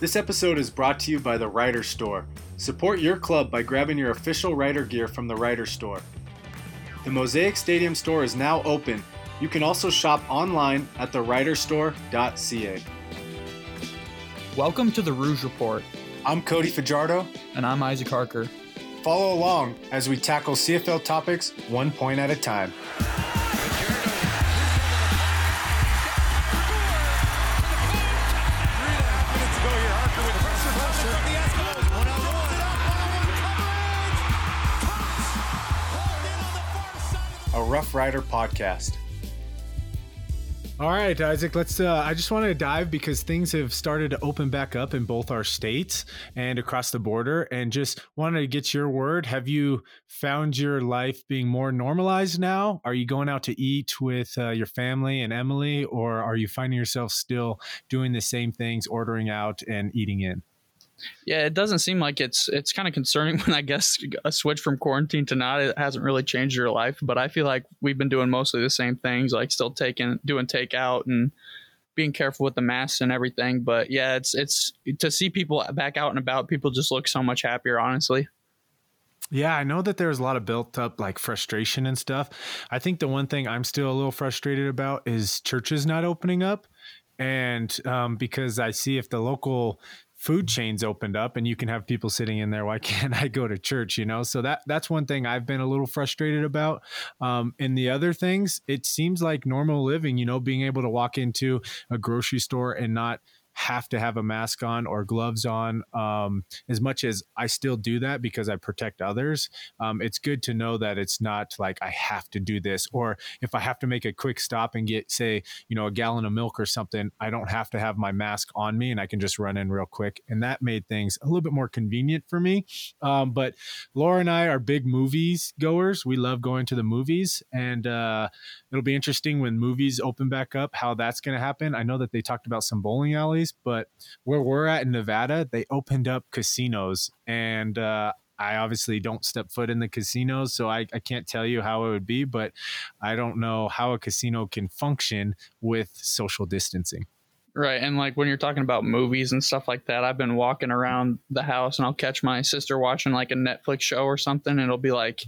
This episode is brought to you by the Rider Store. Support your club by grabbing your official Rider gear from the Rider Store. The Mosaic Stadium store is now open. You can also shop online at theriderstore.ca. Welcome to the Rouge Report, I'm Cody Fajardo. and I'm Isaac Harker. Follow along as we tackle CFL topics one point at a time. Rough Rider podcast. All right, Isaac, let's. Uh, I just wanted to dive because things have started to open back up in both our states and across the border, and just wanted to get your word. Have you found your life being more normalized now? Are you going out to eat with uh, your family and Emily, or are you finding yourself still doing the same things, ordering out and eating in? Yeah, it doesn't seem like it's it's kind of concerning when I guess a switch from quarantine to not it hasn't really changed your life. But I feel like we've been doing mostly the same things, like still taking doing takeout and being careful with the masks and everything. But yeah, it's it's to see people back out and about. People just look so much happier, honestly. Yeah, I know that there's a lot of built up like frustration and stuff. I think the one thing I'm still a little frustrated about is churches not opening up. And um, because I see if the local food chains opened up and you can have people sitting in there, why can't I go to church? You know, so that that's one thing I've been a little frustrated about. Um, and the other things, it seems like normal living, you know, being able to walk into a grocery store and not have to have a mask on or gloves on um, as much as i still do that because i protect others um, it's good to know that it's not like i have to do this or if i have to make a quick stop and get say you know a gallon of milk or something i don't have to have my mask on me and i can just run in real quick. And that made things a little bit more convenient for me. Um, but laura and i are big movies goers. We love going to the movies and uh, it'll be interesting when movies open back up how that's going to happen. I know that they talked about some bowling alleys but where we're at in nevada they opened up casinos and uh, I obviously don't step foot in the casinos, so I, I can't tell you how it would be, but I don't know how a casino can function with social distancing. Right. And like when you're talking about movies and stuff like that, I've been walking around the house and I'll catch my sister watching like a Netflix show or something. And it'll be like,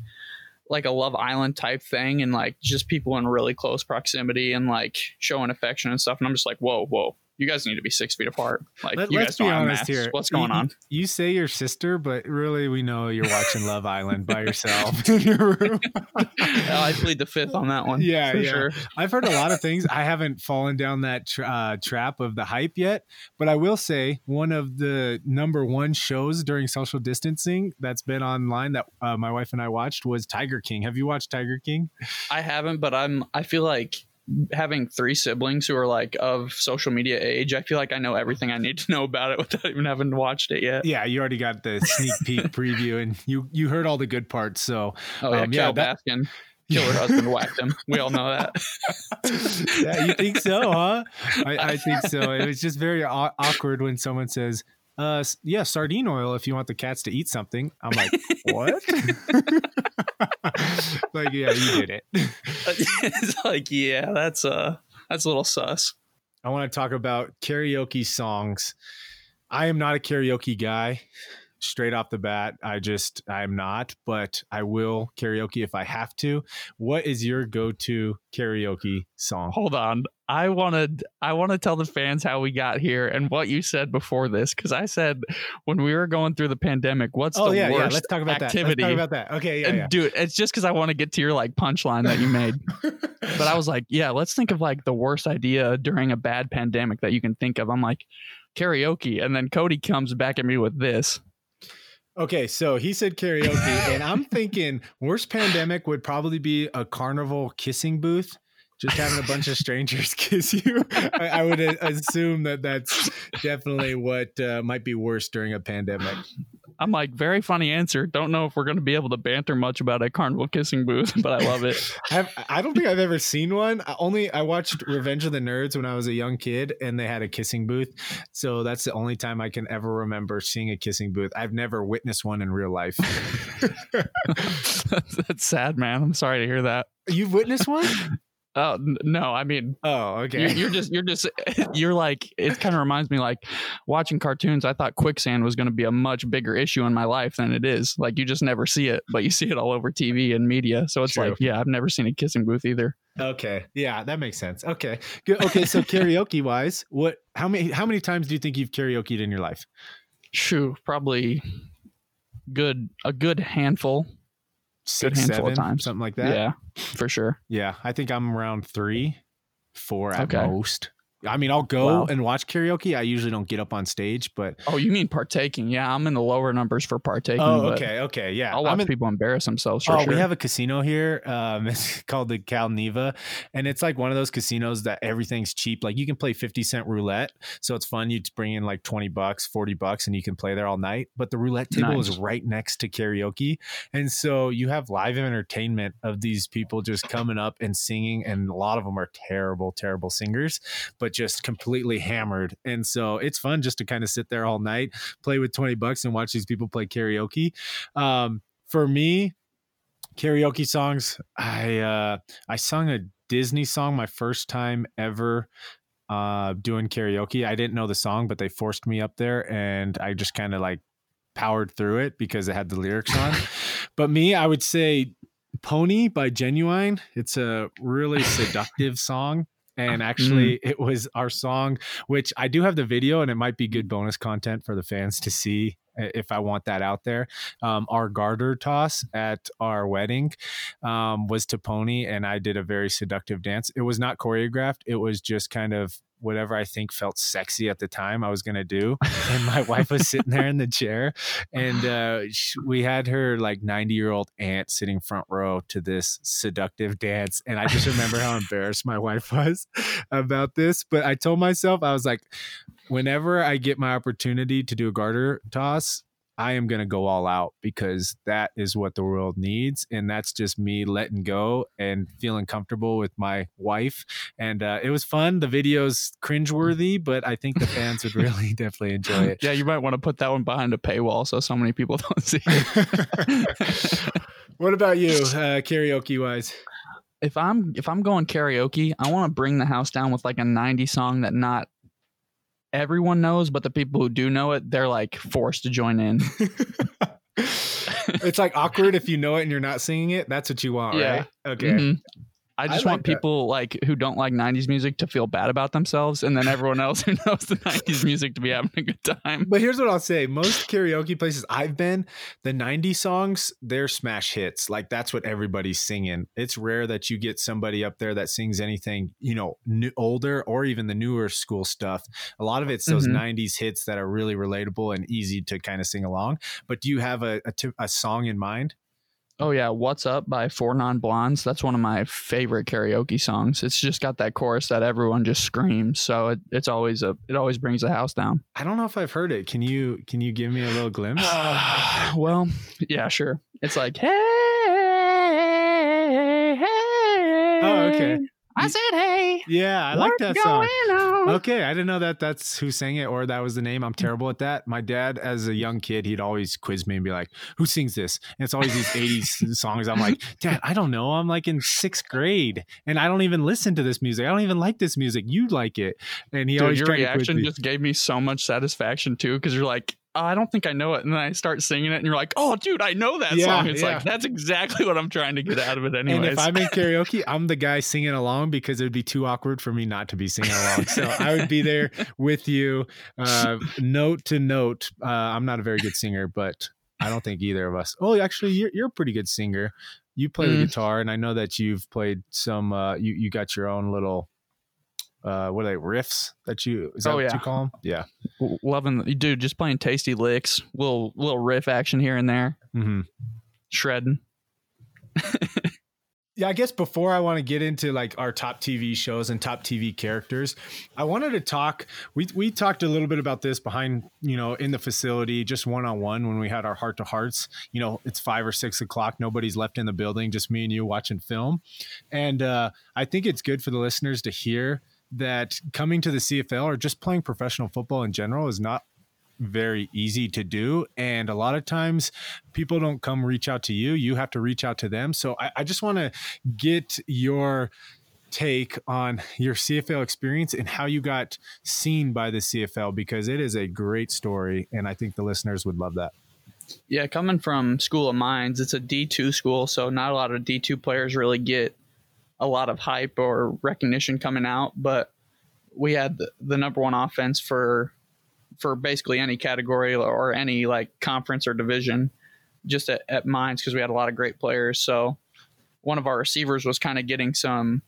like a Love Island type thing and like just people in really close proximity and like showing affection and stuff. And I'm just like, whoa, whoa, you guys need to be six feet apart. Like Let, you guys be don't have honest here. What's going You- on? You say your sister, but really we know you're watching Love Island by yourself in your room. I plead the fifth on that one. Yeah, for yeah. sure. I've heard a lot of things. I haven't fallen down that tra- uh, trap of the hype yet, but I will say one of the number one shows during social distancing that's been online that uh, my wife and I watched was Tiger King. Have you watched Tiger King? I haven't, but I'm. I feel like having three siblings who are like of social media age. I feel like I know everything I need to know about it without even having watched it yet. Yeah, you already got the sneak peek preview, and you you heard all the good parts. So Oh yeah, Um, yeah, Carol that- Baskin. Killer husband whacked him. We all know that. yeah, you think so, huh? I, I think so. It was just very awkward when someone says, uh, yeah, sardine oil if you want the cats to eat something. I'm like, what? like, yeah, you did it. it's like, yeah, that's uh that's a little sus. I want to talk about karaoke songs. I am not a karaoke guy. Straight off the bat, I just I'm not, but I will karaoke if I have to. What is your go-to karaoke song? Hold on. I wanted I want to tell the fans how we got here and what you said before this because I said when we were going through the pandemic, what's Oh the yeah, worst yeah. Let's talk about activity? that. Let's talk about that. Okay, yeah, and yeah. dude, it's just because I want to get to your like punchline that you made. but I was like, yeah, let's think of like the worst idea during a bad pandemic that you can think of. I'm like karaoke, and then Cody comes back at me with this. Okay, so he said karaoke, and I'm thinking worst pandemic would probably be a carnival kissing booth. Just having a bunch of strangers kiss you. I, I would assume that that's definitely what uh, might be worse during a pandemic. I'm like, very funny answer. Don't know if we're going to be able to banter much about a carnival kissing booth, but I love it. I've, I don't think I've ever seen one. I only I watched Revenge of the Nerds when I was a young kid, and they had a kissing booth. So that's the only time I can ever remember seeing a kissing booth. I've never witnessed one in real life. that's, that's sad, man. I'm sorry to hear that. You've witnessed one? Oh no, I mean Oh, you're, okay. you're just you're just you're like it kind of reminds me like watching cartoons. I thought quicksand was going to be a much bigger issue in my life than it is. Like you just never see it, but you see it all over TV and media. So it's True. like, yeah, I've never seen a kissing booth either. okay. Yeah, that makes sense. Okay. Good. Okay, so karaoke wise, what how many how many times do you think you've karaokeed in your life? Shoo, probably good a good handful. Six, seven, times. something like that. Yeah, for sure. Yeah, I think I'm around three, four at Okay. most. I mean, I'll go Wow. and watch karaoke. I usually don't get up on stage, but Oh, you mean partaking? Yeah, I'm in the lower numbers for partaking. oh, okay, okay, yeah. I'll I'm watch in- people embarrass themselves for oh, sure. we have a casino here. Um, it's called the Cal Neva, and it's like one of those casinos that everything's cheap. Like you can play fifty cent roulette, so it's fun. You bring in like twenty bucks, forty bucks, and you can play there all night. But the roulette table is right next to karaoke, and so you have live entertainment of these people just coming up and singing, and a lot of them are terrible, terrible singers, but just completely hammered. And so it's fun just to kind of sit there all night, play with twenty bucks, and watch these people play karaoke. Um, for me, karaoke songs i uh i sung a disney song my first time ever uh doing karaoke i didn't know the song but they forced me up there and i just kind of like powered through it because it had the lyrics on but me i would say pony by Ginuwine it's a really seductive song and actually it was our song which i do have the video and it might be good bonus content for the fans to see if i want that out there. Um, our garter toss at our wedding um, was to pony and i did a very seductive dance. It was not choreographed. It was just kind of whatever i think felt sexy at the time i was going to do. And my wife was sitting there in the chair and uh, sh- we had her like 90 year old aunt sitting front row to this seductive dance and i just remember how embarrassed my wife was about this but i told myself i was like whenever i get my opportunity to do a garter toss I am going to go all out because that is what the world needs. And that's just me letting go and feeling comfortable with my wife. And uh, it was fun. The video's cringeworthy, but I think the fans would really definitely enjoy it. yeah, you might want to put that one behind a paywall so so many people don't see it. what about you, uh, karaoke wise? if I'm if I'm going karaoke, I want to bring the house down with like a 90 song that not everyone knows, but the people who do know it, they're like forced to join in. it's like awkward if you know it and you're not singing it. That's what you want, Yeah. right? Okay. Mhm. I just like want that. people like who don't like 90s music to feel bad about themselves and then everyone else who knows the 90s music to be having a good time. But here's what I'll say: most karaoke places I've been, the '90s songs, they're smash hits. Like that's what everybody's singing. It's rare that you get somebody up there that sings anything, you know, new, older or even the newer school stuff. A lot of it's those Mhm. '90s hits that are really relatable and easy to kind of sing along. But do you have a a, a song in mind? Oh yeah, What's Up by Four Non Blondes. That's one of my favorite karaoke songs. It's just got that chorus that everyone just screams. So it, it's always a it always brings the house down. I don't know if I've heard it. Can you can you give me a little glimpse? well, yeah, sure. It's like hey, hey. Oh, okay. I said hey. yeah, I like that song. on? Okay, I didn't know that that's who sang it or that was the name. I'm terrible at that. My dad, as a young kid, he'd always quiz me and be like, "Who sings this?" And it's always these '80s songs. I'm like, "Dad, I don't know. I'm like in sixth grade, and I don't even listen to this music. I don't even like this music. You like it?" And he Dude, always your tried to quiz reaction just gave me so much satisfaction too, because you're like, oh, I don't think I know it, and then I start singing it, and you're like, oh, dude, I know that Yeah, song. It's yeah. like that's exactly what I'm trying to get out of it, anyways. And if I'm in karaoke, I'm the guy singing along because it would be too awkward for me not to be singing along. So I would be there with you, uh, note to note. Uh, I'm not a very good singer, but I don't think either of us. Oh, actually, you're, you're a pretty good singer. You play the Mm. guitar, and I know that you've played some. Uh, you you got your own little. Uh, what are they riffs that you? Is that Oh, what yeah. you call them? Yeah. Loving, dude, just playing tasty licks, little little riff action here and there, hmm shredding. yeah i guess before i want to get into like our top tv shows and top tv characters i wanted to talk we we talked a little bit about this behind you know in the facility just one-on-one when we had our heart to hearts you know it's five or six o'clock nobody's left in the building just me and you watching film and uh, i think it's good for the listeners to hear that coming to the cfl or just playing professional football in general is not very easy to do. And a lot of times people don't come reach out to you. You have to reach out to them. So I, I just want to get your take on your CFL experience and how you got seen by the CFL because it is a great story and I think the listeners would love that. Yeah, coming from School of Mines, it's a D2 school, so not a lot of D2 players really get a lot of hype or recognition coming out, but we had the, the number one offense for for basically any category or any like conference or division just at, at Mines because we had a lot of great players. So one of our receivers was kind of getting some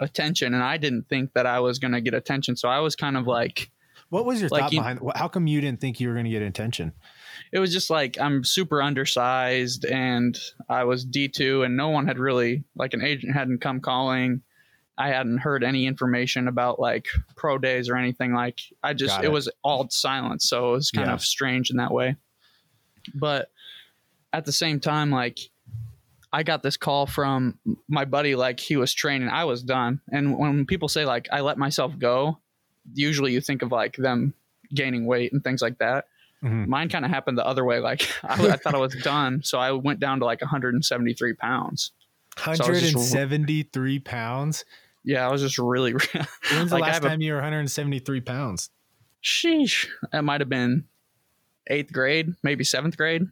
attention, and I didn't think that I was going to get attention. So I was kind of like, What was your Like thought you- behind? How come you didn't think you were going to get attention? It was just like I'm super undersized, and I was D two, and no one had really like an agent hadn't come calling. I hadn't heard any information about like pro days or anything like I just it. it. was all silence so it was kind Yeah. of strange in that way but at the same time like I got this call from my buddy like he was training I was done and when people say like I let myself go usually you think of like them gaining weight and things like that Mhm. mine kind of happened the other way like I, I thought I was done so I went down to like 173 pounds I was just- 173 pounds. yeah I was just really When's the Like, last have a- time you were 173 pounds? Sheesh. That might have been eighth grade, maybe seventh grade.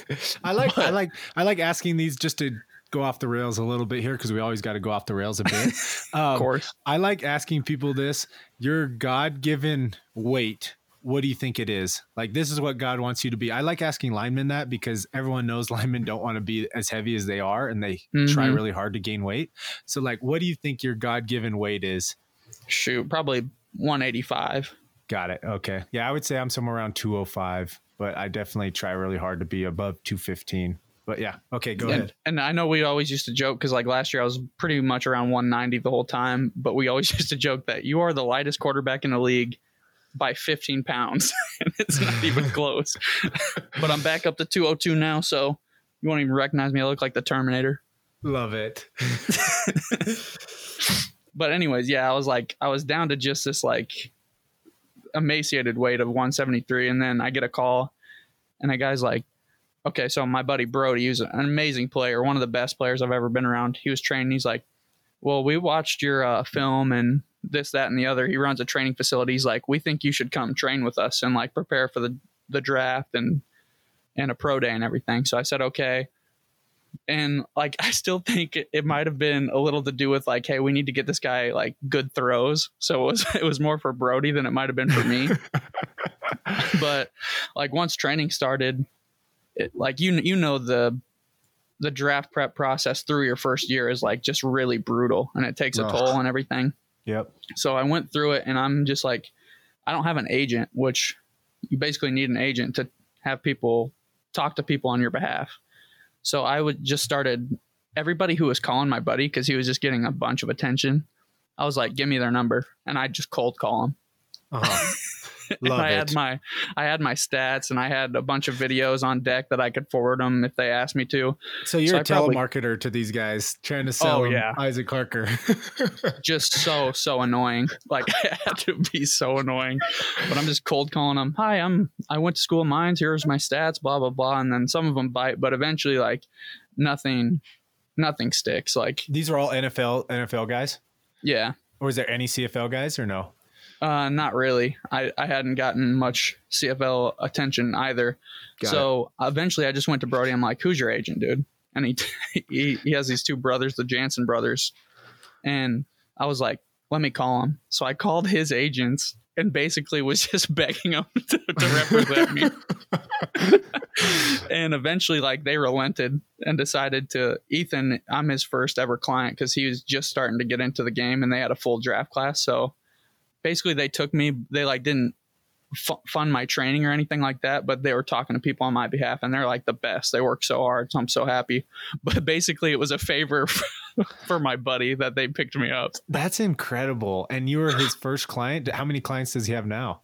I like I like I like asking these just to go off the rails a little bit here because we always got to go off the rails a bit. Of Um, course. I like asking people this: your God-given weight. What do you think it is? Like this is what God wants you to be. I like asking linemen that because everyone knows linemen don't want to be as heavy as they are, and they try Mhm. really hard to gain weight. So, like, what do you think your God-given weight is? Shoot, probably 185. Got it. Okay. Yeah, I would say I'm somewhere around 205, but I definitely try really hard to be above 215. But yeah, okay, go and, ahead. and I know we always used to joke because, like last year, I was pretty much around 190 the whole time. But we always used to joke that you are the lightest quarterback in the league by 15 pounds, and it's not even close. but I'm back up to 202 now, so you won't even recognize me. I look like the Terminator. Love it. but anyways, yeah, I was like, I was down to just this like emaciated weight of 173, and then I get a call, and a guy's like, okay, so my buddy Brody, who's an amazing player, one of the best players I've ever been around. He was training. He's like, well, we watched your uh, film and this, that, and the other. He runs a training facility. He's like, we think you should come train with us and like prepare for the the draft and and a pro day and everything. So I said, okay. And like, I still think it, it might have been a little to do with like, hey, we need to get this guy like good throws. So it was it was more for Brody than it might have been for me. but like once training started, it, like you you know the the draft prep process through your first year is like just really brutal and it takes a toll on everything. Yep. So I went through it and I'm just like, I don't have an agent, which you basically need an agent to have people talk to people on your behalf. So I would just started everybody who was calling my buddy because he was just getting a bunch of attention. I was like, give me their number, and I just cold call them. Uh-huh. Love I it. had my I had my stats and I had a bunch of videos on deck that I could forward them if they asked me to. So you're So a I probably- telemarketer to these guys, trying to oh, sell Oh, yeah. Isaac Harker. just so so annoying. Like I had to be so annoying. But I'm just cold calling them. Hi, I'm I went to school of mines. Here's my stats. Blah blah blah. And then some of them bite, but eventually like nothing, nothing sticks. Like these are all NFL NFL guys, yeah, or is there any CFL guys or no? Uh, not really. I I hadn't gotten much CFL attention either. Got so eventually I just went to Brody. I'm like, who's your agent, dude? And he he he has these two brothers, the Jansen brothers, and I was like, let me call him. So I called his agents and basically was just begging them to, to represent me. and eventually, like they relented and decided to Ethan. I'm his first ever client because he was just starting to get into the game, and they had a full draft class. So basically, they took me. They like didn't fu- fund my training or anything like that, but they were talking to people on my behalf, and they're like the best. They work so hard, so I'm so happy. But basically, it was a favor for my buddy that they picked me up. That's incredible. And you were his first client. How many clients does he have now?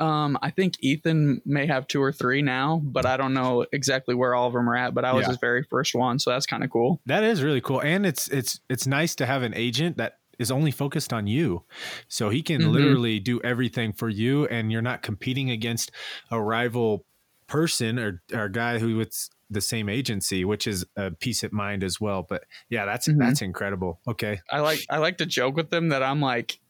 Um, I think Ethan may have two or three now, but I don't know exactly where all of them are at. But I was Yeah. his very first one, so that's kind of cool. That is really cool, and it's it's it's nice to have an agent that is only focused on you, so he can Mhm. literally do everything for you, and you're not competing against a rival person or or a guy who it's the same agency, which is a peace of mind as well. But yeah, that's mm-hmm. that's incredible. Okay. I like I like to joke with them that I'm like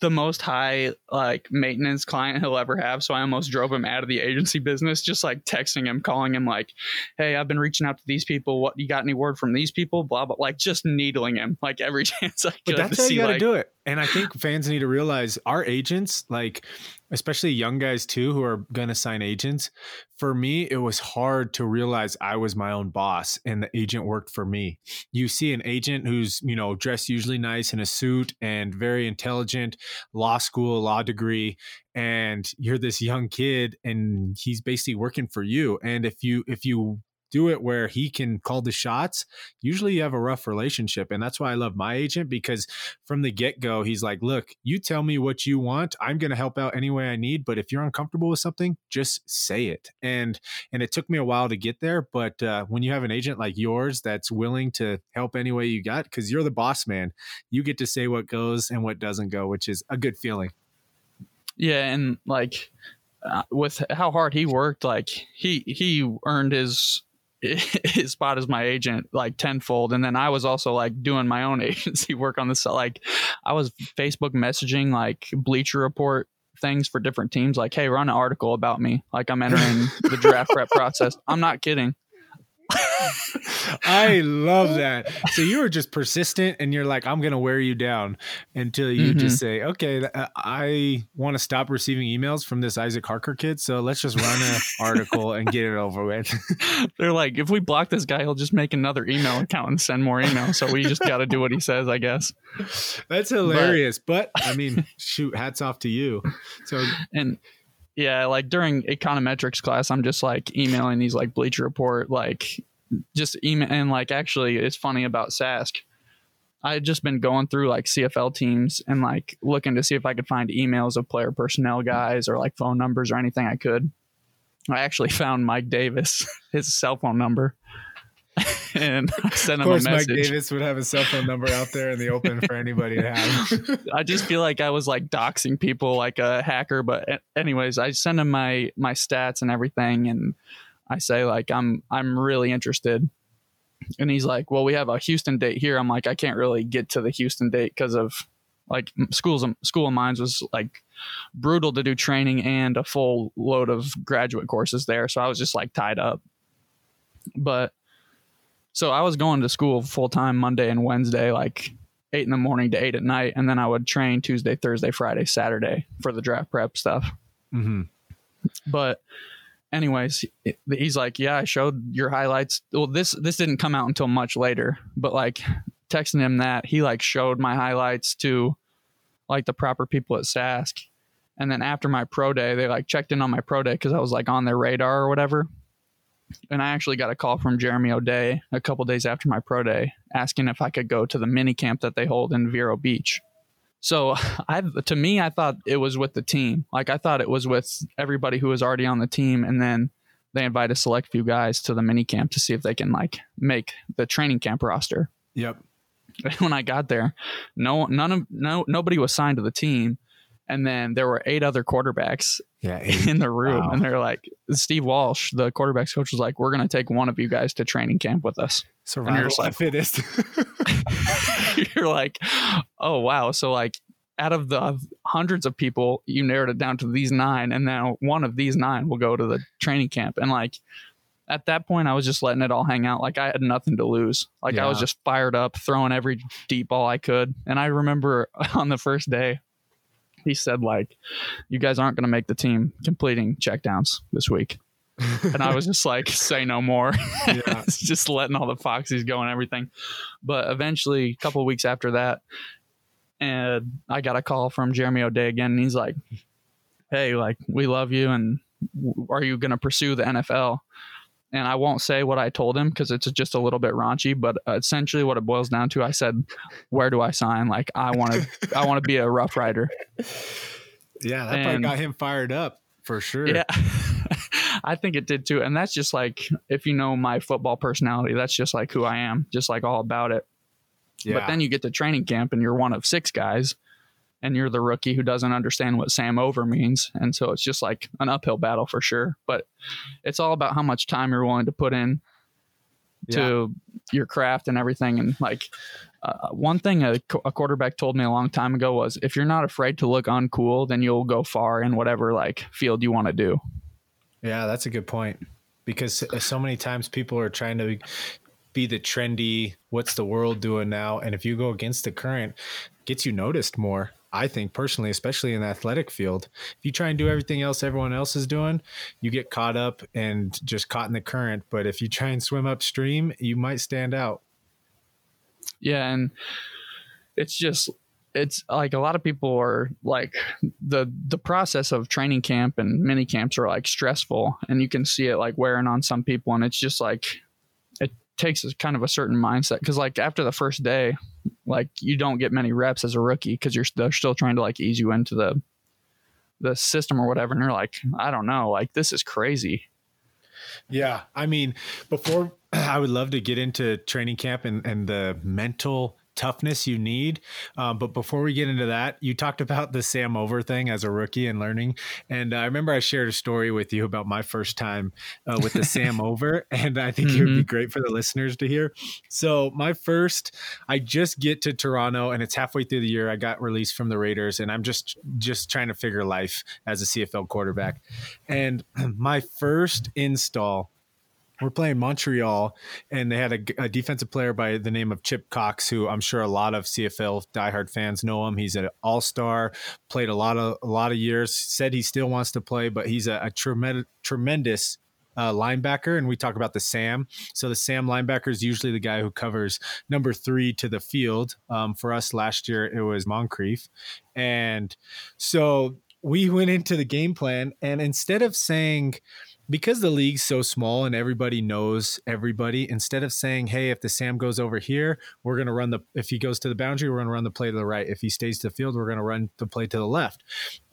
the most high like maintenance client he'll ever have. So I almost drove him out of the agency business, just like texting him, calling him like, Hey, I've been reaching out to these people. What you got any word from these people? Blah blah like just needling him like every chance I could. But that's how you gotta like, do it. And I think fans need to realize our agents, like especially young guys too who are going to sign agents for me it was hard to realize i was my own boss and the agent worked for me. You see an agent who's you know dressed usually nice in a suit and very intelligent law school law degree and you're this young kid and he's basically working for you. And if you if you do it where he can call the shots, usually you have a rough relationship. And that's why I love my agent because from the get go, he's like, look, you tell me what you want. I'm going to help out any way I need. But if you're uncomfortable with something, just say it. And, and it took me a while to get there. But uh, when you have an agent like yours that's willing to help any way you got, because you're the boss man, you get to say what goes and what doesn't go, which is a good feeling. Yeah. And like, uh, with how hard he worked, like he he earned his his spot as my agent like tenfold. And then i was also like doing my own agency work on this like i was facebook messaging like bleacher report things for different teams. Like hey run an article about me. Like i'm entering the draft prep process. I'm not kidding I love that. So you were just persistent and you're like, I'm going to wear you down until you mm-hmm. just say, okay, uh, I want to stop receiving emails from this Isaac Harker kid. So let's just run an article and get it over with. They're like, if we block this guy, he'll just make another email account and send more emails. So we just got to do what he says, I guess. That's hilarious. But, but I mean, shoot, hats off to you. So, and yeah, like during econometrics class, I'm just like emailing these like Bleacher Report, like just email and like actually it's funny about Sask. I had just been going through like CFL teams and like looking to see if I could find emails of player personnel guys or like phone numbers or anything I could. I actually found Mike Davis, his cell phone number. and I sent him a message. Of course, Mike Davis would have a cell phone number out there in the open for anybody to have. I just feel like I was like doxing people like a hacker, but anyways, I sent him my my stats and everything, and I say like I'm I'm really interested. And he's like, "Well, we have a Houston date here." I'm like, "I can't really get to the Houston date because of like schools school of mines was like brutal to do training and a full load of graduate courses there so i was just like tied up but so I was going to school full time Monday and Wednesday, like eight in the morning to eight at night, and then I would train Tuesday, Thursday, Friday, Saturday for the draft prep stuff. Mm-hmm. But anyways, he's like, "Yeah, I showed your highlights." Well, this this didn't come out until much later, but like texting him that he like showed my highlights to like the proper people at Sask. And then after my pro day, they like checked in on my pro day because I was like on their radar or whatever and I actually got a call from Jeremy O'Day a couple days after my pro day asking if I could go to the mini camp that they hold in Vero Beach. So I to me I thought it was with the team. Like I thought it was with everybody who was already on the team and then they invite a select few guys to the mini camp to see if they can like make the training camp roster. Yep. When I got there, no none of no nobody was signed to the team and then there were eight other quarterbacks yeah, in the room. Wow. and they're like steve walsh the quarterbacks coach was like we're going to take one of you guys to training camp with us. Survival and you're like, fittest you're like oh wow. So like out of the hundreds of people you narrowed it down to these nine and now one of these nine will go to the training camp. And like at that point i was just letting it all hang out. Like i had nothing to lose. Like yeah. i was just fired up throwing every deep ball i could. And i remember on the first day he said like, "You guys aren't going to make the team completing checkdowns this week." and I was just like, "Say no more." Yeah. just letting all the foxies go and everything. But eventually, a couple weeks after that, and I got a call from Jeremy O'Day again, and he's like, "Hey, like we love you, and are you going to pursue the NFL?" And I won't say what I told him because it's just a little bit raunchy. But essentially, what it boils down to, I said, "Where do I sign? Like, I want to, I want to be a Rough Rider." Yeah, that and, probably got him fired up for sure. Yeah, I think it did too. And that's just like, if you know my football personality, that's just like who I am, just like all about it. Yeah. But then you get to training camp and you're one of six guys and you're the rookie who doesn't understand what Sam over means. And so it's just like an uphill battle for sure. But it's all about how much time you're willing to put in to your craft and everything. And like uh, one thing a, a quarterback told me a long time ago was if you're not afraid to look uncool, then you'll go far in whatever like field you want to do. Yeah, that's a good point because so many times people are trying to be the trendy what's the world doing now and if you go against the current gets you noticed more i think personally especially in the athletic field if you try and do everything else everyone else is doing you get caught up and just caught in the current. But if you try and swim upstream you might stand out. Yeah and it's just it's like a lot of people are like the the process of training camp and mini camps are like stressful and you can see it like wearing on some people and it's just like takes a kind of a certain mindset because like after the first day like you don't get many reps as a rookie because you're they're still trying to like ease you into the the system or whatever and you're like i don't know like this is crazy. Yeah i mean before i would love to get into training camp and and the mental toughness you need. Um, but before we get into that, you talked about the Sam Over thing as a rookie and learning. And I remember I shared a story with you about my first time uh, with the Sam Over, and I think mm-hmm. it would be mm-hmm. great for the listeners to hear. So my first, I just get to Toronto, and it's halfway through the year. I got released from the Raiders, and I'm just just trying to figure life as a CFL quarterback. And my first install we're playing Montreal, and they had a, a, defensive player by the name of Chip Cox, who I'm sure a lot of CFL diehard fans know him. He's an All Star, played a lot of a lot of years. Said he still wants to play, but he's a, a tremendous tremendous uh, linebacker, and we talk about the Sam. So the Sam linebacker is usually the guy who covers number three to the field. Um, for us last year, it was Moncrief, and so we went into the game plan, and instead of saying because the league's so small and everybody knows everybody, instead of saying, hey, if the Sam goes over here, we're going to run the, if he goes to the boundary, we're going to run the play to the right. If he stays to the field, we're going to run the play to the left.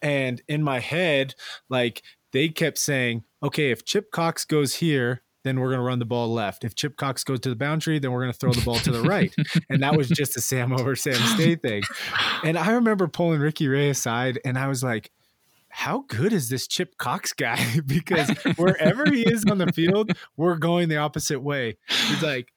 And in my head, like they kept saying, okay, if Chip Cox goes here, then we're going to run the ball left. If Chip Cox goes to the boundary, then we're going to throw the ball to the right. and that was just a Sam over Sam Stay thing. And I remember pulling Ricky Ray aside and I was like, how good is this Chip Cox guy? because wherever he is on the field, we're going the opposite way. He's like,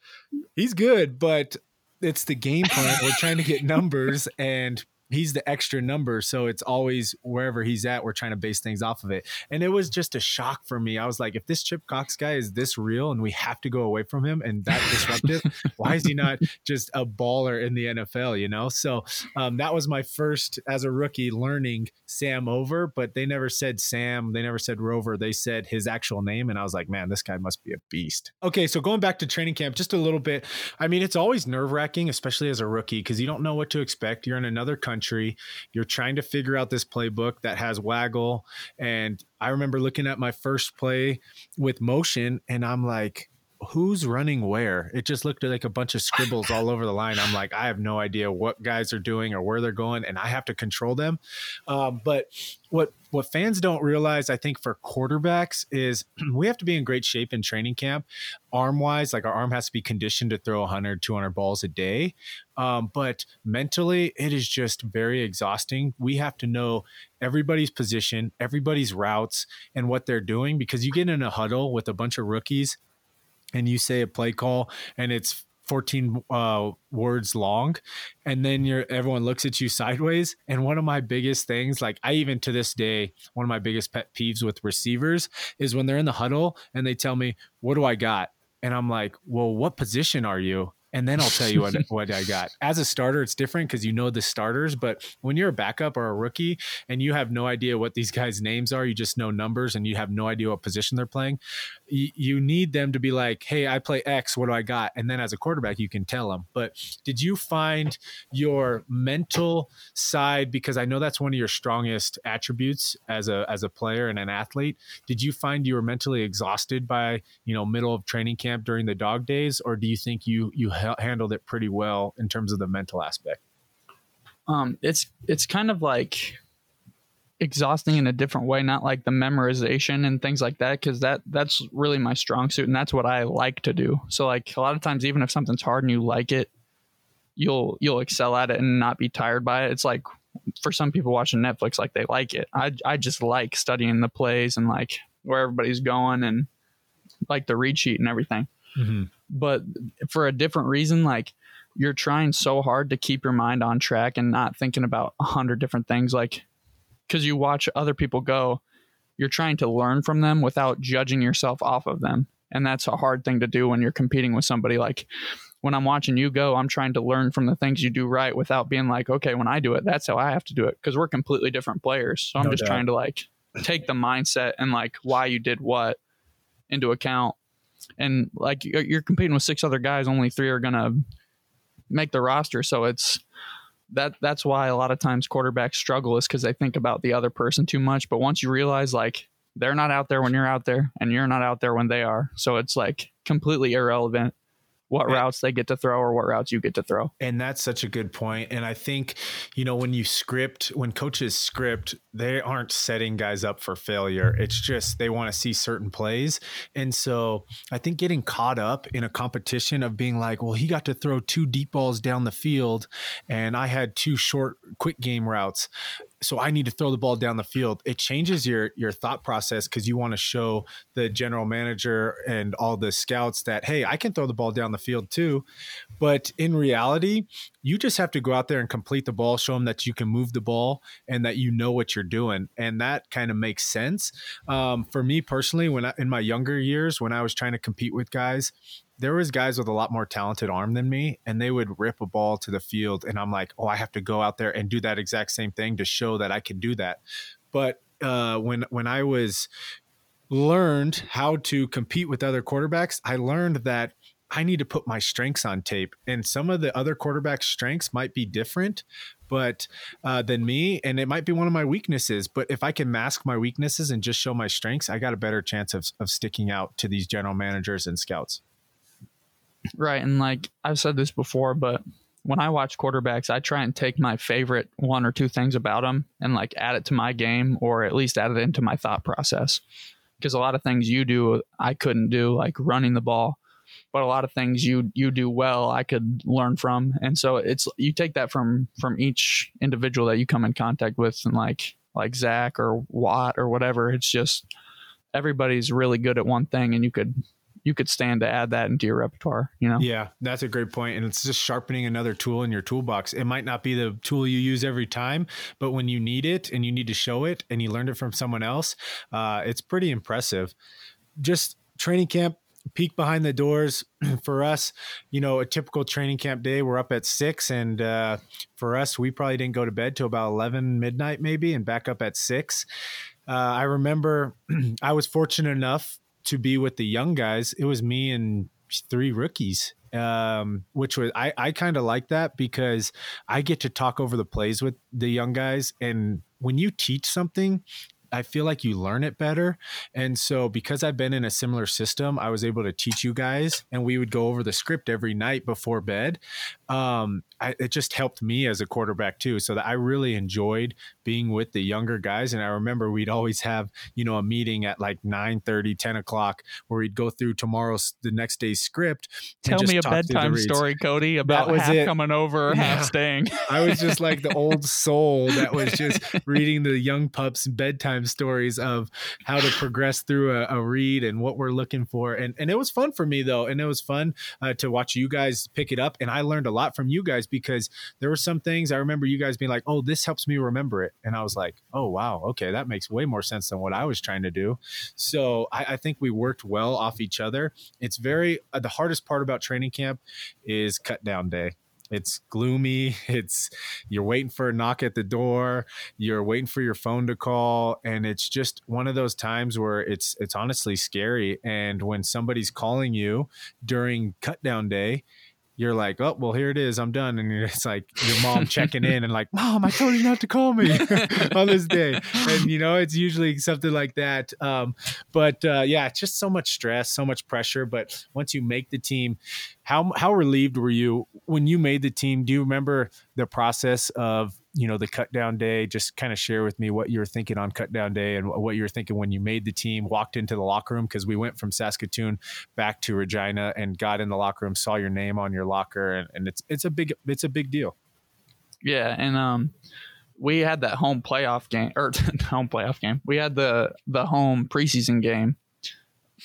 he's good, but it's the game plan. We're trying to get numbers, and he's the extra number. So it's always wherever he's at, we're trying to base things off of it. And it was just a shock for me. I was like, if this Chip Cox guy is this real and we have to go away from him and that disruptive, why is he not just a baller in the NFL, you know? So um, that was my first, as a rookie, learning Sam over, but they never said Sam. They never said Rover. They said his actual name. And I was like, man, this guy must be a beast. Okay. So going back to training camp just a little bit, I mean, it's always nerve wracking, especially as a rookie, because you don't know what to expect. You're in another country country. You're trying to figure out this playbook that has waggle. And I remember looking at my first play with motion, and I'm like, who's running where. It just looked like a bunch of scribbles all over the line. I'm like, I have no idea what guys are doing or where they're going, and I have to control them. Um, but what what fans don't realize, I think, for quarterbacks is we have to be in great shape in training camp, arm wise. Like our arm has to be conditioned to throw 100, 200 balls a day. Um, but mentally, it is just very exhausting. We have to know everybody's position, everybody's routes, and what they're doing because you get in a huddle with a bunch of rookies and you say a play call and it's 14 uh, words long and then you're everyone looks at you sideways and one of my biggest things like i even to this day one of my biggest pet peeves with receivers is when they're in the huddle and they tell me what do i got? And i'm like well what position are you and then I'll tell you what, what I got. As a starter, it's different because you know the starters, but when you're a backup or a rookie and you have no idea what these guys' names are, you just know numbers and you have no idea what position they're playing, you, you need them to be like, hey, I play X, what do I got? And then as a quarterback, you can tell them. But did you find your mental side, because I know that's one of your strongest attributes as a, as a player and an athlete, did you find you were mentally exhausted by, you know, middle of training camp during the dog days? Or do you think you, you ha- handled it pretty well in terms of the mental aspect? Um, it's it's kind of like exhausting in a different way, not like the memorization and things like that, because that that's really my strong suit and that's what I like to do. So like a lot of times, even if something's hard and you like it, you'll you'll excel at it and not be tired by it. It's like for some people watching Netflix, like they like it. I I just like studying the plays and like where everybody's going and like the read sheet and everything. Mm-hmm. but for a different reason. Like you're trying so hard to keep your mind on track and not thinking about a hundred different things. Like because you watch other people go, you're trying to learn from them without judging yourself off of them, and that's a hard thing to do when you're competing with somebody like when I'm watching you go, I'm trying to learn from the things you do right without being like, okay, when I do it, that's how I have to do it because we're completely different players. So I'm no just doubt. trying to like take the mindset and like why you did what into account. And like you're competing with six other guys, only three are to make the roster. So it's that that's why a lot of times quarterbacks struggle is because they think about the other person too much. But once you realize like they're not out there when you're out there and you're not out there when they are. So it's like completely irrelevant what routes they get to throw or what routes you get to throw. And that's such a good point. And I think, you know, when you script, when coaches script, they aren't setting guys up for failure. It's just they want to see certain plays. And so I think getting caught up in a competition of being like, well, he got to throw two deep balls down the field and I had two short quick game routes so I need to throw the ball down the field. It changes your your thought process because you want to show the general manager and all the scouts that hey, I can throw the ball down the field too. But in reality, you just have to go out there and complete the ball, show them that you can move the ball and that you know what you're doing, and that kind of makes sense. Um, for me personally, when I, in my younger years, when I was trying to compete with guys, there was guys with a lot more talented arm than me and they would rip a ball to the field and i'm like oh i have to go out there and do that exact same thing to show that i can do that but uh, when when i was learned how to compete with other quarterbacks i learned that I need to put my strengths on tape. And some of the other quarterback strengths might be different, but uh, than me, and it might be one of my weaknesses. But if I can mask my weaknesses and just show my strengths, I got a better chance of, of sticking out to these general managers and scouts. Right. And like I've said this before, but when I watch quarterbacks, I try and take my favorite one or two things about them and like add it to my game or at least add it into my thought process. Because a lot of things you do, I couldn't do, like running the ball. But a lot of things you you do well, I could learn from, and so it's you take that from from each individual that you come in contact with, and like like Zach or Watt or whatever. It's just everybody's really good at one thing, and you could you could stand to add that into your repertoire, you know? Yeah, that's a great. And it's just sharpening another tool in your toolbox. It might not be the tool you use every time, but when you need it and you need to show it and you learned it from someone else, uh, it's pretty impressive. Just training camp, peek behind the doors for us, you know, a typical training camp day, we're up at six. And uh, for us, we probably didn't go to bed till about 11 midnight, maybe, and back up at six. Uh, I remember I was fortunate enough to be with the young guys, it was me and three rookies. Um, which was I, I kind of like that because I get to talk over the plays with the young guys. And when you teach something, I feel like you learn it better. And so because I've been in a similar system, I was able to teach you guys and we would go over the script every night before bed. Um, I, it just helped me as a quarterback too. So that I really enjoyed being with the younger guys. And I remember we'd always have, you know, a meeting at like 9 30, 10 o'clock where we'd go through tomorrow's, the next day's script. Tell me a bedtime story, Cody, about half it. coming over, yeah. half staying. I was just like the old soul that was just reading the young pups bedtime stories of how to progress through a, a, read and what we're looking for. And, and it was fun for me though. And it was fun uh, to watch you guys pick it up. And I learned a lot from you guys because there were some things I remember you guys being like, oh, this helps me remember it. And I was like, oh, wow, okay, that makes way more sense than what I was trying to do. So I, I think we worked well off each other. It's very, uh, the hardest part about training camp is cut down day it's gloomy it's you're waiting for a knock at the door you're waiting for your phone to call and it's just one of those times where it's it's honestly scary and when somebody's calling you during cut down day you're like, oh, well, here it is. I'm done. And it's like your mom checking in and like, mom, I told you not to call me on this day. And, you know, it's usually something like that. Um, but uh, yeah, it's just so much stress, so much pressure. But once you make the team, how, how relieved were you when you made the team? Do you remember the process of you know the cut down day just kind of share with me what you were thinking on cut down day and what you were thinking when you made the team walked into the locker room because we went from saskatoon back to regina and got in the locker room saw your name on your locker and, and it's it's a big it's a big deal. Yeah and um we had that home playoff game or home playoff game. We had the the home preseason game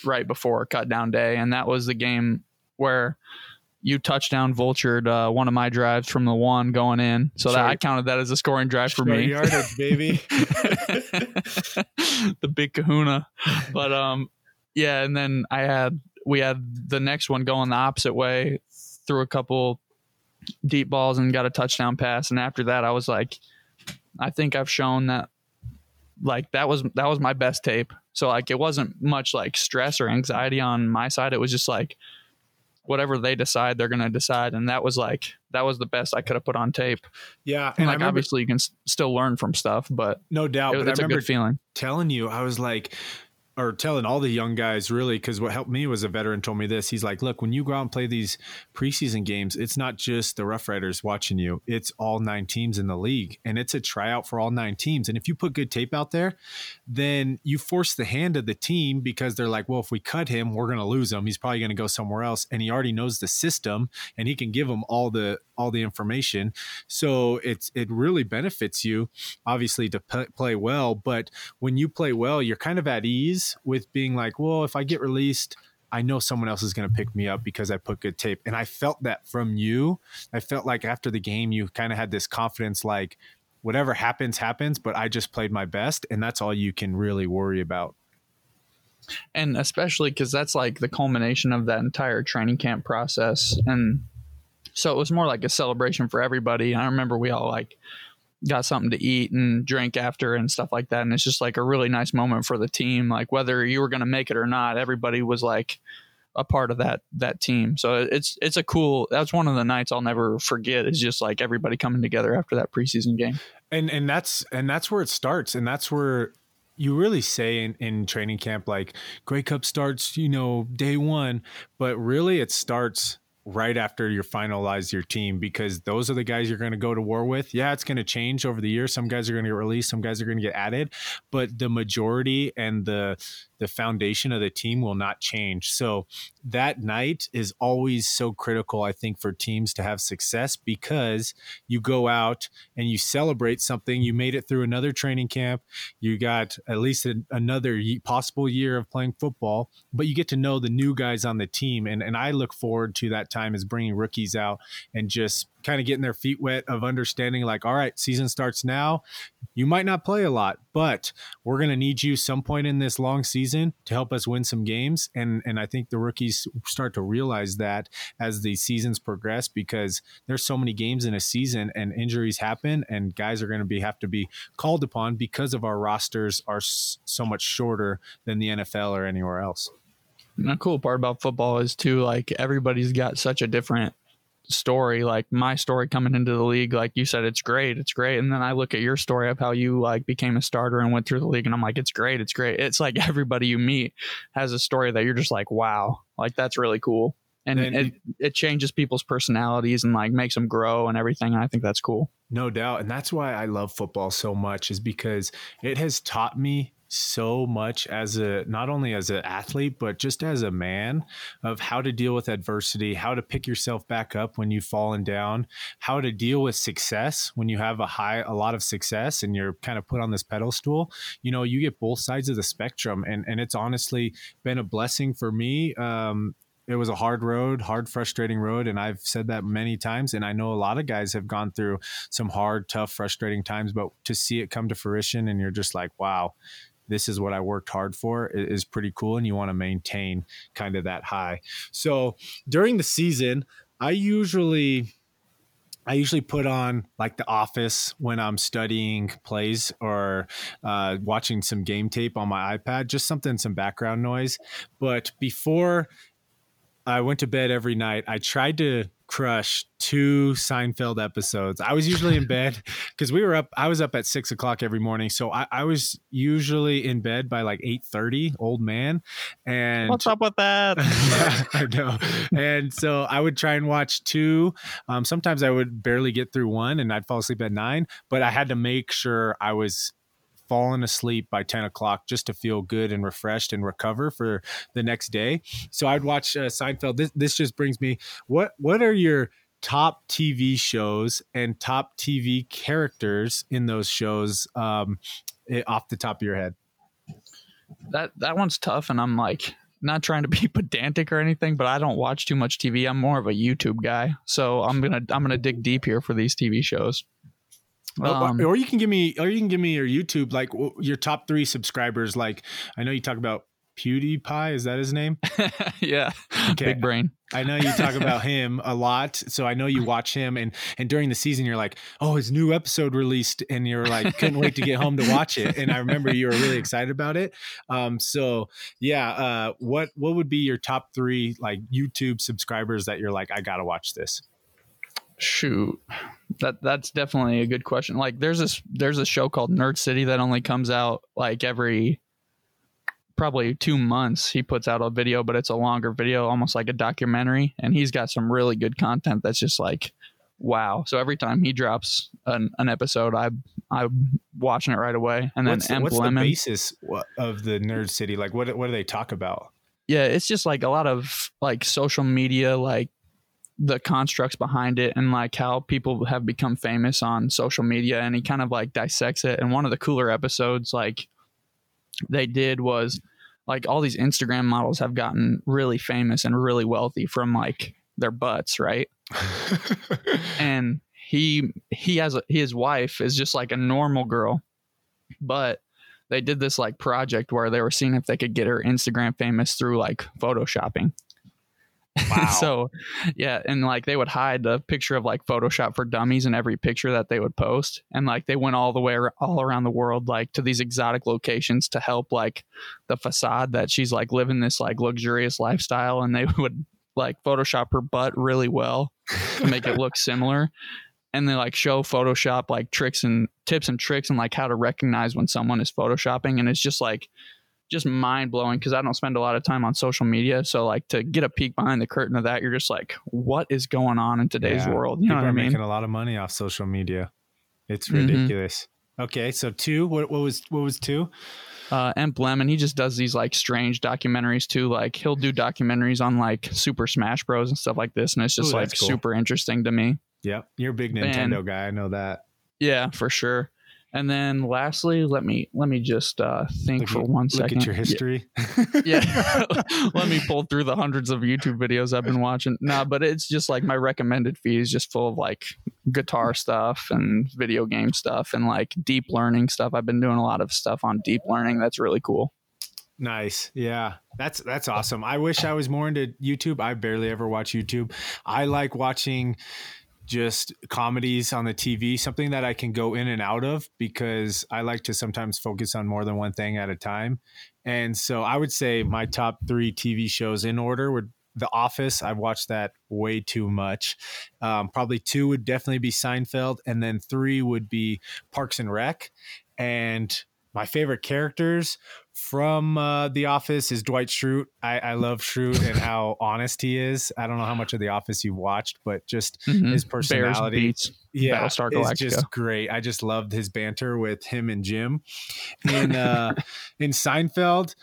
right before cut down day, and that was the game where you touchdown vultured uh, one of my drives from the one going in, so that I counted that as a scoring drive for me. Yardage, baby. the big Kahuna, but um, yeah, and then I had we had the next one going the opposite way, threw a couple deep balls and got a touchdown pass, and after that, I was like, I think I've shown that like that was that was my best tape. So like it wasn't much like stress or anxiety on my side. It was just like whatever they decide, they're gonna decide, and that was like that was the best I could have put on tape. Yeah, and like remember, obviously you can s- still learn from stuff, but no doubt. It, but it's I a good feeling. Telling you, I was like, or telling all the young guys really because what helped me was a veteran told me this. He's like look when you go out and play these preseason games it's not just the Roughriders watching you. It's all nine teams in the league and it's a tryout for all nine teams. And if you put good tape out there then you force the hand of the team because they're like well if we cut him we're going to lose him. He's probably going to go somewhere else. And he already knows the system and he can give them all the all the information. So it's it really benefits you obviously to p- play well. But when you play well you're kind of at ease with being like, well, if I get released, I know someone else is going to pick me up because I put good tape. And I felt that from you. I felt like after the game, you kind of had this confidence like, whatever happens, happens, but I just played my best. And that's all you can really worry about. And especially because that's like the culmination of that entire training camp process. And so it was more like a celebration for everybody. I remember we all like, got something to eat and drink after and stuff like that. And it's just like a really nice moment for the team. Like whether you were going to make it or not, everybody was like a part of that that team. So it's it's a cool. That's one of the nights I'll never forget. Is just like everybody coming together after that preseason game. And and that's and that's where it starts. And that's where you really say in, in training camp like Grey Cup starts, you know, day one, but really it starts right after you finalize your team because those are the guys you're going to go to war with. Yeah, it's going to change over the year. Some guys are going to get released, some guys are going to get added, but the majority and the the foundation of the team will not change. So that night is always so critical, I think, for teams to have success because you go out and you celebrate something. You made it through another training camp. You got at least a, another possible year of playing football, but you get to know the new guys on the team. And, and I look forward to that time as bringing rookies out and just kind of getting their feet wet of understanding like all right season starts now. You might not play a lot but we're going to need you some point in this long season to help us win some games. And and i think the rookies start to realize that as the seasons progress because there's so many games in a season and injuries happen and guys are going to be have to be called upon because of our rosters are so much shorter than the NFL or anywhere else. The cool part about football is too like everybody's got such a different story like my story coming into the league like you said it's great it's great. And then i look at your story of how you like became a starter and went through the league and i'm like it's great it's great. It's like everybody you meet has a story that you're just like wow. Like that's really cool. And, and it, it changes people's personalities and like makes them grow and everything and i think that's cool. No doubt. And that's why i love football so much is because it has taught me so much as a not only as an athlete but just as a man of how to deal with adversity how to pick yourself back up when you've fallen down how to deal with success when you have a high a lot of success and you're kind of put on this pedestal stool. you know you get both sides of the spectrum and and it's honestly been a blessing for me um, it was a hard road, hard, frustrating road. And I've said that many times. And I know a lot of guys have gone through some hard, tough, frustrating times, but to see it come to fruition and you're just like, wow, this is what I worked hard for is pretty cool. And you want to maintain kind of that high. So during the season, I usually I usually put on like The Office when I'm studying plays or uh, watching some game tape on my iPad, just something, some background noise. But before I went to bed every night, I tried to crush two Seinfeld episodes. I was usually in bed because we were up. I was up at six o'clock every morning, so I, I was usually in bed by like eight thirty. Old man, and what's up with that? yeah, I know. And so I would try and watch two. Um, sometimes I would barely get through one, and I'd fall asleep at nine. But I had to make sure I was fallen asleep by 10 o'clock just to feel good and refreshed and recover for the next day. So I'd watch uh, Seinfeld. This, this just brings me what what are your top TV shows and top TV characters in those shows um, off the top of your head? That that one's tough, and I'm like not trying to be pedantic or anything, but I don't watch too much TV. I'm more of a YouTube guy, so I'm gonna I'm gonna dig deep here for these TV shows. Um, or you can give me, or you can give me your YouTube, like your top three subscribers. Like I know you talk about PewDiePie. Is that his name? yeah. Okay. Big brain. I know you talk about him a lot, so I know you watch him, and and during the season you're like, oh, his new episode released, and you're like, couldn't wait to get home to watch it. And I remember you were really excited about it. Um, so yeah, uh, what what would be your top three like YouTube subscribers that you're like, I gotta watch this? Shoot, that that's definitely a good question. Like, there's this there's a show called Nerd City that only comes out like every probably two months. He puts out a video but it's a longer video almost like a documentary. And he's got some really good content that's just like wow. So every time he drops an, an episode i i'm watching it right away. And then what's, what's the basis of the nerd city? Like what, what do they talk about? Yeah it's just like a lot of like social media like the constructs behind it and like how people have become famous on social media and he kind of like dissects it and one of the cooler episodes like they did was like all these Instagram models have gotten really famous and really wealthy from like their butts, right? and he he has a, his wife is just like a normal girl, but they did this like project where they were seeing if they could get her Instagram famous through like photoshopping. Wow. so, yeah, and like they would hide the picture of like Photoshop for Dummies in every picture that they would post, and like they went all the way all around the world, like to these exotic locations to help like the facade that she's like living this like luxurious lifestyle, and they would like Photoshop her butt really well to make it look similar. And they like show Photoshop like tricks and tips and tricks and like how to recognize when someone is photoshopping, and it's just like just mind blowing because I don't spend a lot of time on social media. So like to get a peek behind the curtain of that, you're just like, what is going on in today's yeah. world? You People know what I mean? Making a lot of money off social media. It's mm-hmm. ridiculous. Mm-hmm. Okay, so two. What, what was what was two? Uh, EmpLemon, he just does these like strange documentaries too. Like he'll do documentaries on like Super Smash Bros and stuff like this, and it's just Ooh, like cool. super interesting to me. Yep, you're a big Nintendo and, guy. I know that. Yeah, for sure. And then lastly, let me let me just uh, think look for at, one second. Look at your history. Yeah, yeah. let me pull through the hundreds of YouTube videos I've been watching. Nah, but it's just like my recommended feed is just full of like guitar stuff and video game stuff and like deep learning stuff. I've been doing a lot of stuff on deep learning. That's really cool. Nice. Yeah. That's that's awesome. I wish I was more into YouTube. I barely ever watch YouTube. I like watching just comedies on the TV, something that I can go in and out of because I like to sometimes focus on more than one thing at a time. And so I would say my top three TV shows in order would The Office. I've watched that way too much. Um, probably two would definitely be Seinfeld, and then three would be Parks and Rec. And my favorite characters from uh, The Office is Dwight Schrute. I, I love Schrute and how honest he is. I don't know how much of The Office you've watched, but just mm-hmm. his personality, Bears, yeah, is just great. I just loved his banter with him and Jim. In uh, in Seinfeld,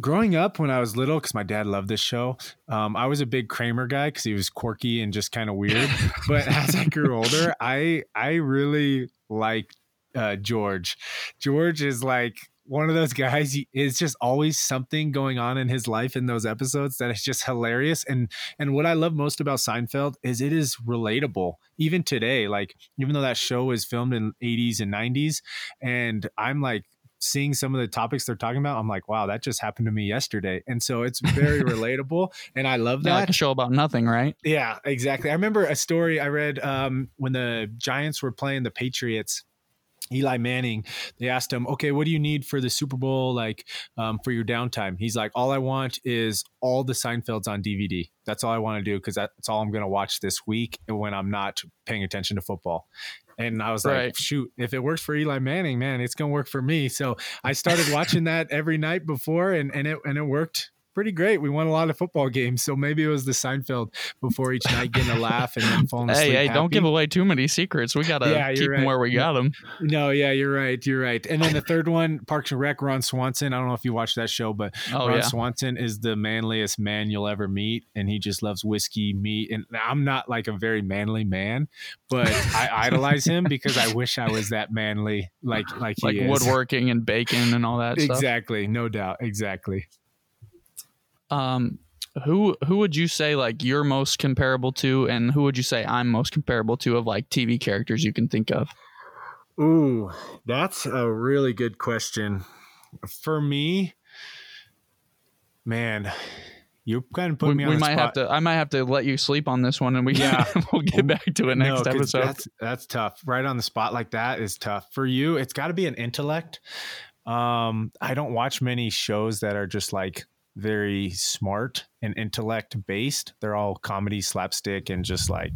growing up when I was little, because my dad loved this show, um, I was a big Kramer guy because he was quirky and just kind of weird. but as I grew older, I I really liked uh, George. George is like one of those guys. It's just always something going on in his life in those episodes that is just hilarious. And and what I love most about Seinfeld is it is relatable even today. Like even though that show is filmed in 80s and 90s, and I'm like seeing some of the topics they're talking about, I'm like, wow, that just happened to me yesterday. And so it's very relatable. And I love that. Yeah, like a show about nothing, right? Yeah, exactly. I remember a story I read um, when the Giants were playing the Patriots Eli Manning, they asked him, okay, what do you need for the Super Bowl, like um, for your downtime? He's like, all I want is all the Seinfelds on DVD. That's all I want to do because that's all I'm going to watch this week when I'm not paying attention to football. And I was right. like, shoot, if it works for Eli Manning, man, it's going to work for me. So I started watching that every night before and, and it, and it worked pretty great. We won a lot of football games, so maybe it was the Seinfeld before each night getting a laugh and then falling asleep. Hey, hey, happy. don't give away too many secrets. We gotta yeah, keep right. them where we got them. No, yeah, you're right. You're right. And then the third one, Parks and Rec, Ron Swanson. I don't know if you watched that show, but oh, Ron yeah. Swanson is the manliest man you'll ever meet, and he just loves whiskey, meat. And I'm not like a very manly man, but I idolize him because I wish I was that manly, like like like woodworking and bacon and all that. Exactly, stuff. no doubt, exactly. Um, who who would you say like you're most comparable to, and who would you say I'm most comparable to of like TV characters you can think of? Ooh, that's a really good question. For me, man, you kind of put we, me on we the might spot. have to. I might have to let you sleep on this one, and we Yeah. we'll get back to it No, episode. That's that's tough. Right on the spot like that is tough. For you, it's got to be an intellect. Um, I don't watch many shows that are just like very smart and intellect based. They're all comedy, slapstick, and just like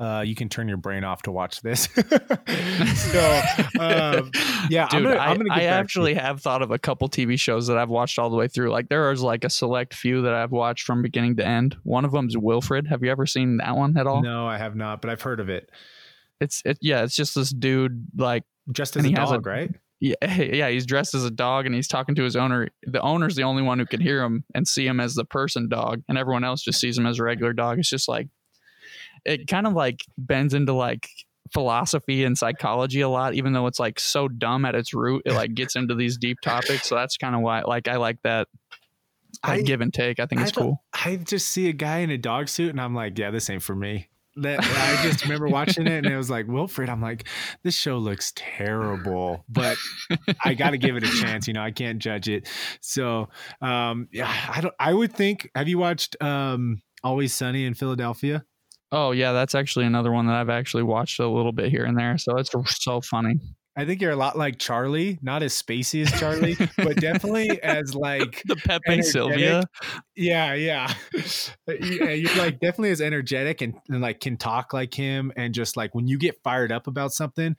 uh, you can turn your brain off to watch this. so, um, yeah, I'm Dude, gonna, I, I'm gonna I actually have thought of a couple TV shows that I've watched all the way through. Like there is like a select few that I've watched from beginning to end. One of them's Wilfred. Have you ever seen that one at all? No, I have not, but I've heard of it. It's it, yeah, it's just this dude like Just as a has a- dog, right? Yeah, yeah, he's dressed as a dog and he's talking to his owner. The owner's the only one who can hear him and see him as the person dog, and everyone else just sees him as a regular dog. It's just like it kind of like bends into like philosophy and psychology a lot, even though it's like so dumb at its root. It like gets into these deep topics. So that's kind of why like I like that like I- give and take. I think I it's thought- uh, cool. I just see a guy in a dog suit and I'm like, yeah, this ain't for me. That I just remember watching it and it was like Wilfred. I'm like, this show looks terrible, but I got to give it a chance. You know, I can't judge it. So, um, yeah, I don't. I would think. Have you watched um, Always Sunny in Philadelphia? Oh yeah, that's actually another one that I've actually watched a little bit here and there. So it's so funny. I think you're a lot like Charlie, not as spacey as Charlie, but definitely as like The Pepe Energetic. Silvia. Yeah, yeah. Uh, yeah uh, you're like definitely as energetic and, and like can talk like him. And just like when you get fired up about something,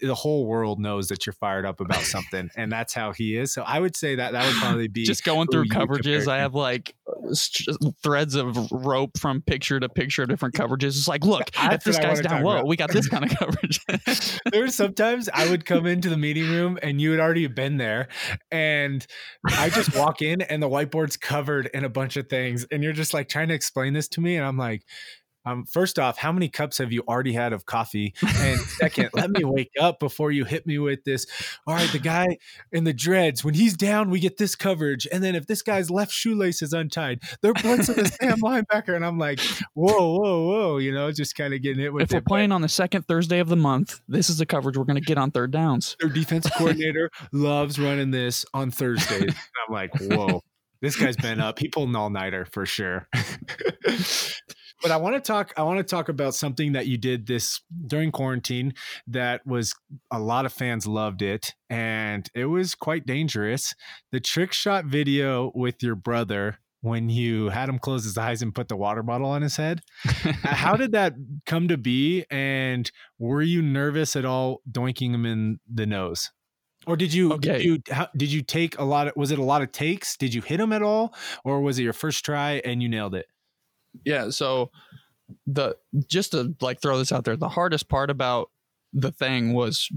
the whole world knows that you're fired up about something. and that's how he is. So I would say that that would probably be just going through coverages i have like threads of rope from picture to picture different coverages it's like look if this guy's down low we got this kind of coverage there were sometimes I would come into the meeting room and you had already been there, and I just walk in and the whiteboard's covered in a bunch of things, and you're just like trying to explain this to me, and I'm like. Um, first off, how many cups have you already had of coffee? And second, let me wake up before you hit me with this. All right, the guy in the dreads, when he's down, we get this coverage. And then if this guy's left shoelace is untied, they're blitzing the Sam linebacker. And I'm like, whoa, whoa, whoa, you know, just kind of getting hit with if we're playing on the second thursday of the month this is the coverage we're going to get on third downs their defense coordinator loves running this on Thursdays. And I'm like, whoa, this guy's been up. He pulled an all nighter for sure. But I want to talk. I want to talk about something that you did this during quarantine that was a lot of fans loved it, and it was quite dangerous. The trick shot video with your brother when you had him close his eyes and put the water bottle on his head. Uh, how did that come to be? And were you nervous at all doinking him in the nose? Or did you Okay. did you how, did you take a lot of was it a lot of takes? Did you hit him at all or was it your first try and you nailed it? Yeah so the just to like throw this out there the hardest part about the thing was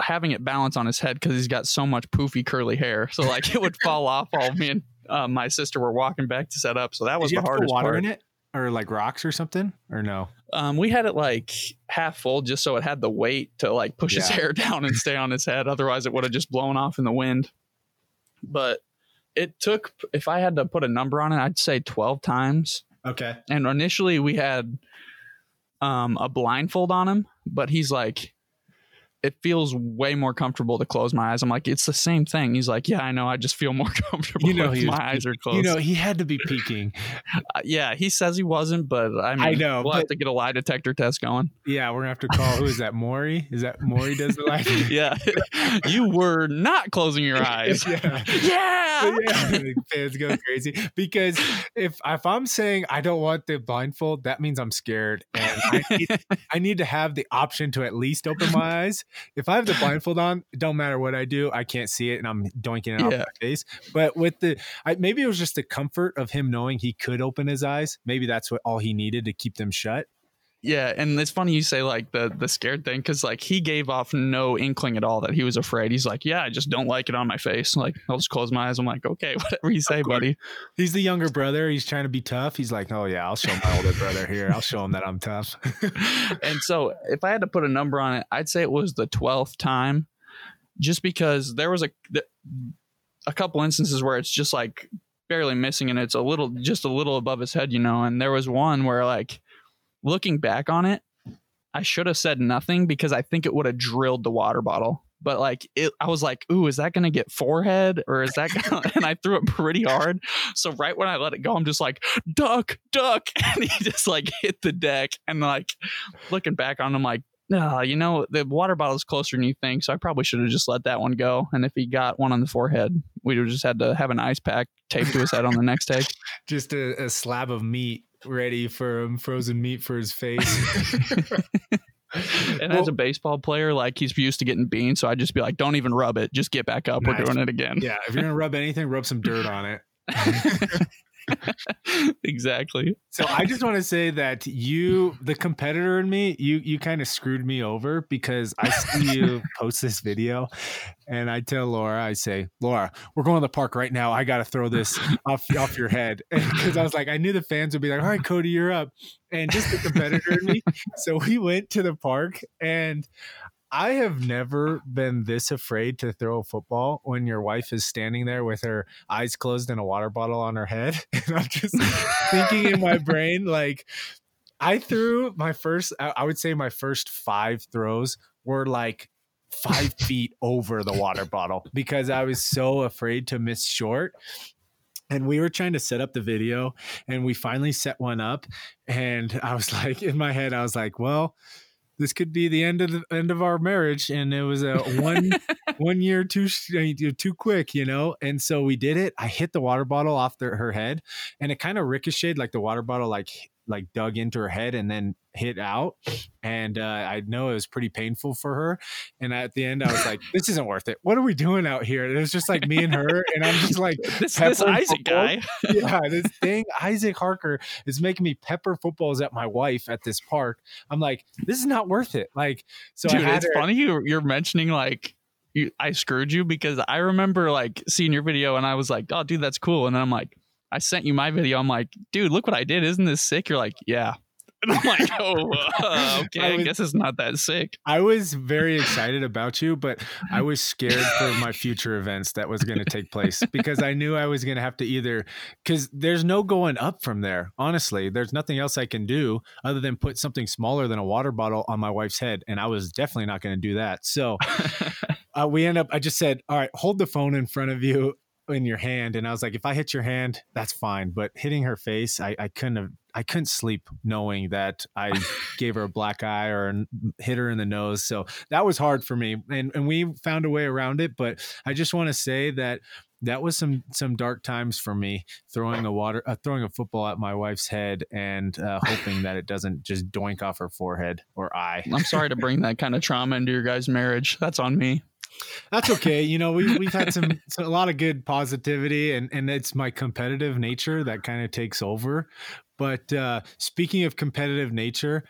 having it balance on his head because he's got so much poofy curly hair so like it would fall off while me and uh, my sister were walking back to set up so that was the have to put hardest water part in it or like rocks or something or no? Um, we had it like half full just so it had the weight to like push his hair down and stay on his head. Otherwise, it would have just blown off in the wind. But it took, if I had to put a number on it, I'd say 12 times. Okay. And initially, we had um, a blindfold on him, but he's like, it feels way more comfortable to close my eyes. I'm like, it's the same thing. He's like, yeah, I know. I just feel more comfortable You know if he was my eyes are closed. You know, he had to be peeking. Uh, yeah, he says he wasn't, but I mean, I know, we'll but- have to get a lie detector test going. Yeah, we're gonna have to call who is that? Maury? Is that Maury does the lie? yeah, you were not closing your eyes. yeah. yeah. yeah, fans go crazy because if if I'm saying I don't want the blindfold, that means I'm scared, and I need, I need to have the option to at least open my eyes. If I have the blindfold on, it don't matter what I do, I can't see it, and I'm doinking it off my face. But with the, I, maybe it was just the comfort of him knowing he could open his eyes. Maybe that's what all he needed to keep them shut. Yeah, and it's funny you say like the the scared thing because like he gave off no inkling at all that he was afraid. He's like, yeah, I just don't like it on my face. Like I'll just close my eyes. I'm like, okay, whatever you say, buddy. He's the younger brother. He's trying to be tough. He's like, oh yeah, I'll show my older brother here. I'll show him that I'm tough. and so if I had to put a number on it, I'd say it was the twelfth time, just because there was a a couple instances where it's just like barely missing and it's a little just a little above his head, you know. And there was one where like looking back on it, I should have said nothing because I think it would have drilled the water bottle. But like it, I was like, "Ooh, is that gonna get forehead or is that?" Gonna, and I threw it pretty hard. So right when I let it go, I'm just like, "Duck, duck!" And he just like hit the deck. And like looking back on him, like, no, you know, the water bottle is closer than you think. So I probably should have just let that one go. And if he got one on the forehead, we would just had to have an ice pack taped to his head on the next take. Just a, a slab of meat ready for him, frozen meat for his face. and well, as a baseball player, like he's used to getting beans, so I'd just be like, "Don't even rub it. Just get back up. Nice. We're doing it again." Yeah, if you're gonna rub anything, rub some dirt on it. exactly. So I just want to say that you, the competitor in me, you you kind of screwed me over because I see you post this video, and I tell Laura, I say, Laura, we're going to the park right now. I got to throw this off off your head because I was like, I knew the fans would be like, all right, Cody, you're up, and just the competitor in me. So we went to the park and I have never been this afraid to throw a football when your wife is standing there with her eyes closed and a water bottle on her head. And I'm just thinking in my brain, like, I threw my first, I would say my first five throws were like five feet over the water bottle because I was so afraid to miss short. And we were trying to set up the video and we finally set one up. And I was like, in my head, I was like, well, this could be the end of the end of our marriage and it was a one one year too uh, too quick you know? And so we did it. I hit the water bottle off the, her head and it kind of ricocheted like the water bottle like like dug into her head and then hit out. And uh, I know it was pretty painful for her. And at the end, I was like, "This isn't worth it. What are we doing out here?" And it was just like me and her, and I'm just like, "This, this Isaac guy, yeah, this thing, Isaac Harker is making me pepper footballs at my wife at this park." I'm like, "This is not worth it." Like, so dude, it's her- funny you you're mentioning like you, I screwed you because I remember like seeing your video and I was like, "Oh, dude, that's cool," and then I'm like I sent you my video. I'm like, dude, look what I did. Isn't this sick? You're like, yeah. And I'm like, oh, uh, okay. I, was, I, guess it's not that sick. I was very excited about you, but I was scared for my future events that was going to take place because I knew I was going to have to either, because there's no going up from there. Honestly, there's nothing else I can do other than put something smaller than a water bottle on my wife's head. And I was definitely not going to do that. So uh, we end up, I just said, all right, hold the phone in front of you in your hand and i was like if i hit your hand that's fine but hitting her face i, I couldn't have i couldn't sleep knowing that i gave her a black eye or hit her in the nose so that was hard for me and, and we found a way around it but i just want to say that that was some some dark times for me throwing a water uh, throwing a football at my wife's head and uh, hoping that it doesn't just doink off her forehead or eye. I'm sorry to bring that kind of trauma into your guys marriage. That's on me that's okay. You know, we we've had some, some, a lot of good positivity, and and it's my competitive nature that kind of takes over. But uh, speaking of competitive nature,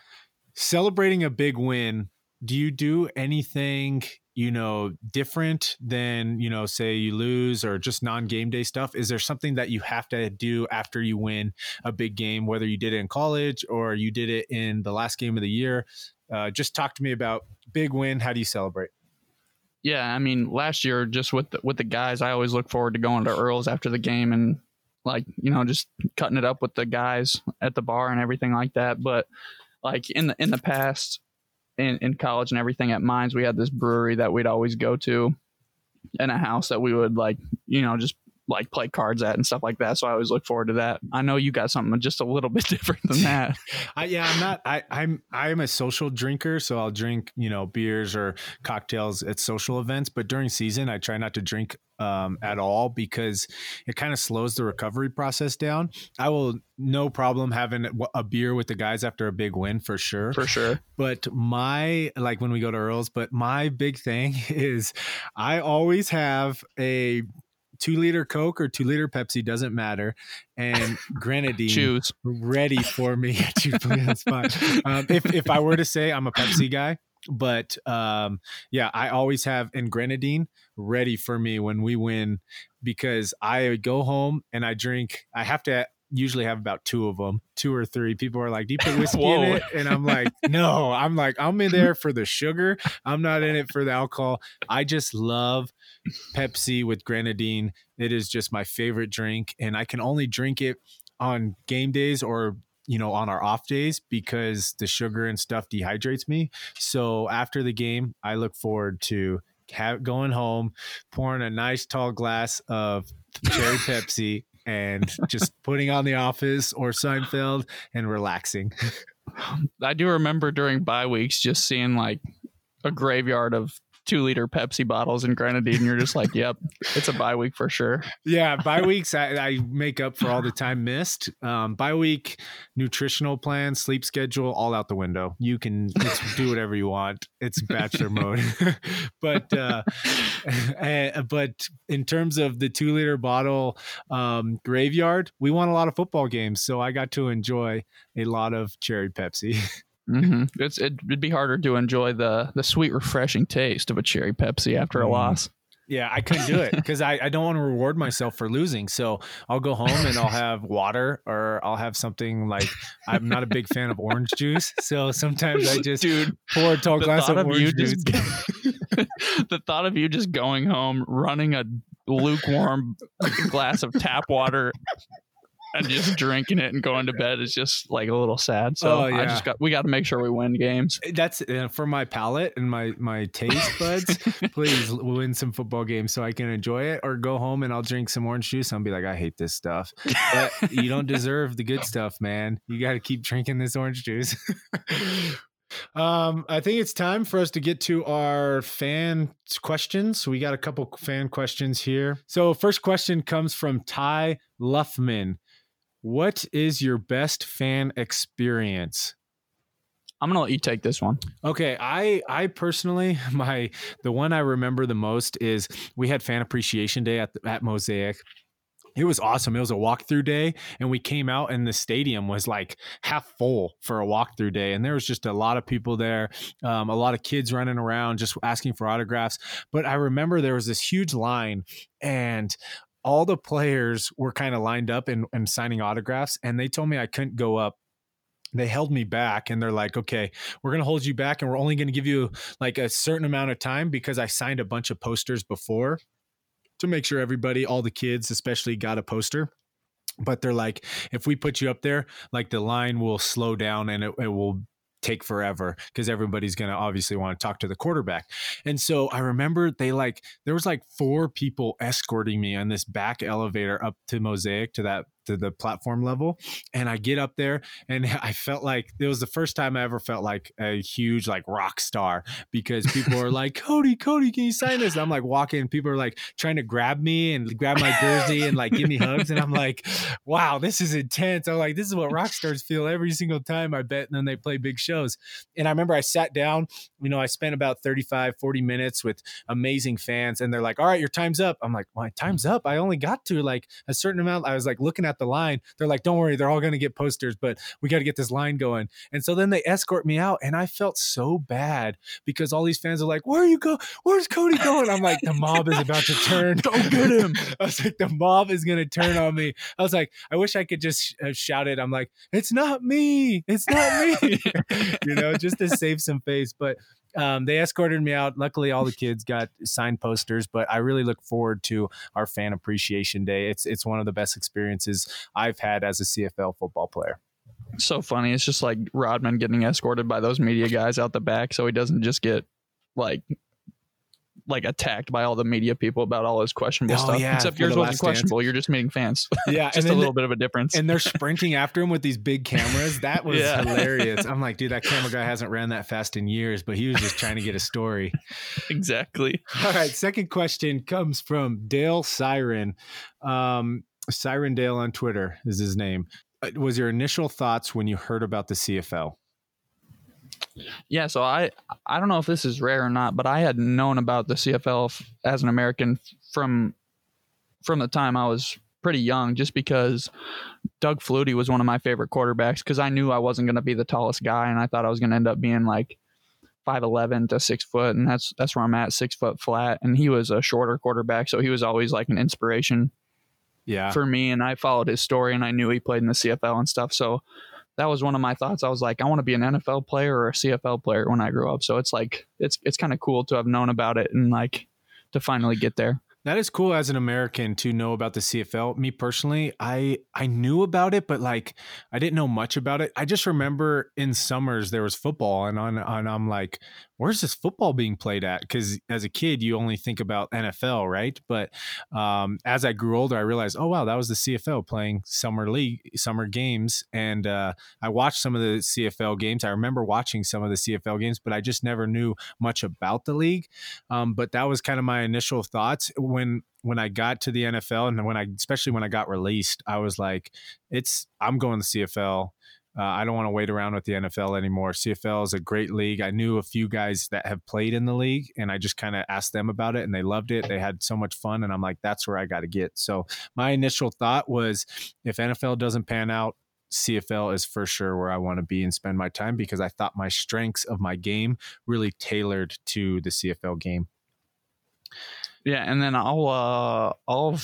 celebrating a big win, do you do anything? You know, different than you know, say you lose or just non-game day stuff. Is there something that you have to do after you win a big game, whether you did it in college or you did it in the last game of the year? Uh, just talk to me about big win. How do you celebrate? Yeah, I mean, last year just with the, with the guys, I always look forward to going to Earl's after the game and like you know just cutting it up with the guys at the bar and everything like that. But like in the in the past, in in college and everything at Mines, we had this brewery that we'd always go to, in a house that we would like you know just like play cards at and stuff like that. So I always look forward to that. I know you got something just a little bit different than that. I, yeah, I'm not. I, I'm I'm a social drinker, so I'll drink you know beers or cocktails at social events. But during season, I try not to drink um, at all because it kind of slows the recovery process down. I will no problem having a beer with the guys after a big win for sure. For sure. But my like when we go to Earl's, but my big thing is I always have a two liter Coke or two liter Pepsi doesn't matter, and grenadine choose ready for me. that's fine. Um, if if I were to say I'm a Pepsi guy, but um, yeah, I always have and grenadine ready for me when we win because I go home and I drink. I have to usually have about two of them, two or three. People are like, "Do you put whiskey in it?" And I'm like, "No." I'm like, "I'm in there for the sugar. I'm not in it for the alcohol. I just love Pepsi with grenadine. It is just my favorite drink, and I can only drink it on game days or you know on our off days because the sugar and stuff dehydrates me so after the game i look forward to going home pouring a nice tall glass of cherry pepsi and just putting on the office or seinfeld and relaxing. I do remember during bye weeks just seeing like a graveyard of two liter Pepsi bottles and grenadine. And you're just like, yep, it's a bye week for sure. Yeah, bye weeks I, I make up for all the time missed. Um, bye week nutritional plan, sleep schedule, all out the window. You can do whatever you want. It's bachelor mode. but uh, eh, but in terms of the two liter bottle um, graveyard, we won a lot of football games, so I got to enjoy a lot of cherry Pepsi. Mm-hmm. It's it'd be harder to enjoy the the sweet, refreshing taste of a cherry Pepsi after a mm. loss. Yeah, I couldn't do it because I, I don't want to reward myself for losing. So I'll go home and I'll have water or I'll have something like I'm not a big fan of orange juice. So sometimes I just Dude, pour a tall glass of, of orange juice. Just, the thought of you just going home, running a lukewarm glass of tap water and just drinking it and going to bed is just like a little sad. So oh, yeah. I just got we got to make sure we win games. Eh, that's uh, for my palate and my my taste buds. please win some football games so I can enjoy it, or go home and I'll drink some orange juice. I'll be like, I hate this stuff. But you don't deserve the good stuff, man. You got to keep drinking this orange juice. Um, I think it's time for us to get to our fan questions. We got a couple fan questions here. So, first question comes from Ty Luffman. What is your best fan experience? I'm gonna let you take this one. Okay, I I personally my the one I remember the most is we had fan appreciation day at at Mosaic. It was awesome. It was a walkthrough day, and we came out, and the stadium was like half full for a walkthrough day, and there was just a lot of people there, um, a lot of kids running around just asking for autographs. But I remember there was this huge line, and all the players were kind of lined up and, and signing autographs, and they told me I couldn't go up they held me back and they're like, okay, we're going to hold you back and we're only going to give you like a certain amount of time because I signed a bunch of posters before to make sure everybody, all the kids especially, got a poster. But they're like, if we put you up there, like the line will slow down and it, it will take forever because everybody's going to obviously want to talk to the quarterback. And so I remember they like there was like four people escorting me on this back elevator up to Mosaic to that to the platform level and I get up there and I felt like it was the first time I ever felt like a huge like rock star because people are like Cody Cody can you sign this? And I'm like walking people are like trying to grab me and grab my jersey and like give me hugs and I'm like wow this is intense. I'm like this is what rock stars feel every single time I bet and then they play big shows. And I remember I sat down you know I spent about 35 40 minutes with amazing fans and they're like all right your time's up. I'm like my time's up? I only got to like a certain amount. I was like looking at the line. They're like, don't worry, they're all going to get posters, but we got to get this line going. And so then they escort me out, and I felt so bad because all these fans are like, where are you go? Where's Cody going? I'm like, the mob is about to turn. don't get him. I was like, the mob is going to turn on me. I was like, I wish I could just uh, shout it. I'm like, it's not me. It's not me. you know, just to save some face. But um, they escorted me out. Luckily, all the kids got signed posters, but I really look forward to our fan appreciation day. It's it's one of the best experiences I've had as a CFL football player. So funny. It's just like Rodman getting escorted by those media guys out the back, so he doesn't just get like like attacked by all the media people about all his questionable oh, stuff. Yeah, Except yours wasn't questionable. Dance. You're just meeting fans. Yeah, just a little the, bit of a difference. And they're sprinting after him with these big cameras. That was yeah. hilarious. I'm like, dude, that camera guy hasn't ran that fast in years, but he was just trying to get a story. exactly. All right. Second question comes from Dale Siren. Um, Siren Dale on Twitter is his name. Uh, was your initial thoughts when you heard about the CFL? Yeah, so I I don't know if this is rare or not, but I had known about the CFL as an American from from the time I was pretty young, just because Doug Flutie was one of my favorite quarterbacks. Because I knew I wasn't going to be the tallest guy, and I thought I was going to end up being like five eleven to six foot, and that's that's where I'm at, six foot flat. And he was a shorter quarterback, so he was always like an inspiration Yeah. for me, and I followed his story, and I knew he played in the CFL and stuff. So that was one of my thoughts. I was like, I want to be an NFL player or a CFL player when I grow up. So it's like it's it's kind of cool to have known about it and like to finally get there. That is cool as an American to know about the CFL. Me personally, I I knew about it, but like I didn't know much about it. I just remember in summers there was football, and on and I'm like, where's this football being played at? Because as a kid, you only think about NFL, right? But um, as I grew older, I realized, oh wow, that was the CFL playing summer league, summer games, and uh, I watched some of the CFL games. I remember watching some of the CFL games, but I just never knew much about the league. Um, but that was kind of my initial thoughts when when when I got to the NFL, and when I especially when I got released, I was like, it's I'm going to the CFL. Uh, I don't want to wait around with the NFL anymore. CFL is a great league. I knew a few guys that have played in the league, and I just kind of asked them about it, and they loved it. They had so much fun, and I'm like, that's where I got to get. So my initial thought was, if NFL doesn't pan out, CFL is for sure where I want to be and spend my time because I thought my strengths of my game really tailored to the CFL game. Yeah, and then I'll uh I'll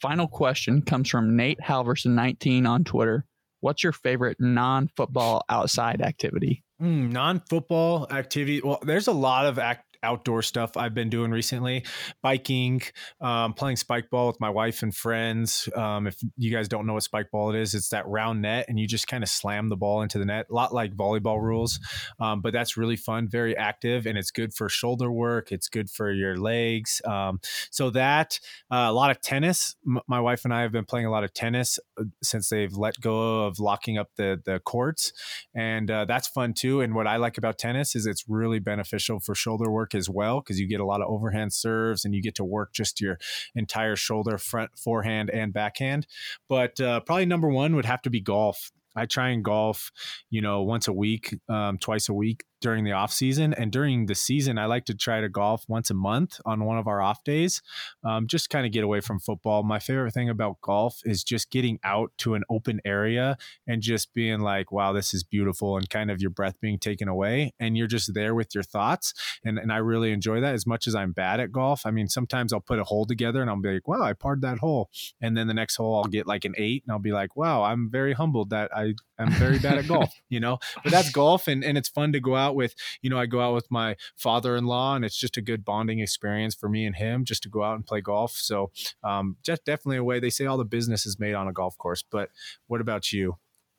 final question comes from Nate Halverson 19 on Twitter. What's your favorite non-football outside activity? Mm, non-football activity. Well, there's a lot of outdoor stuff I've been doing recently. Biking, um, playing spike ball with my wife and friends. Um, if you guys don't know what spike ball it is, it's that round net and you just kind of slam the ball into the net, a lot like volleyball rules. Um, but that's really fun, very active, and it's good for shoulder work. It's good for your legs. Um, so that uh, a lot of tennis. M- my wife and I have been playing a lot of tennis uh, since they've let go of locking up the the courts, and uh, that's fun too. And what I like about tennis is it's really beneficial for shoulder work as well because you get a lot of overhand serves and you get to work just your entire shoulder, front, forehand, and backhand. But uh, probably number one would have to be golf. I try and golf, you know, once a week, um, twice a week during the off season, and during the season, I like to try to golf once a month on one of our off days, um, just kind of get away from football. My favorite thing about golf is just getting out to an open area and just being like, "Wow, this is beautiful," and kind of your breath being taken away, and you're just there with your thoughts, and and I really enjoy that. As much as I'm bad at golf, I mean, sometimes I'll put a hole together and I'll be like, "Wow, I parred that hole," and then the next hole I'll get like an eight, and I'll be like, "Wow, I'm very humbled that I I'm very bad at golf," you know. But that's golf, and and it's fun to go out with you know i go out with my father-in-law and it's just a good bonding experience for me and him just to go out and play golf. So um, just definitely a way they say all the business is made on a golf course but what about you?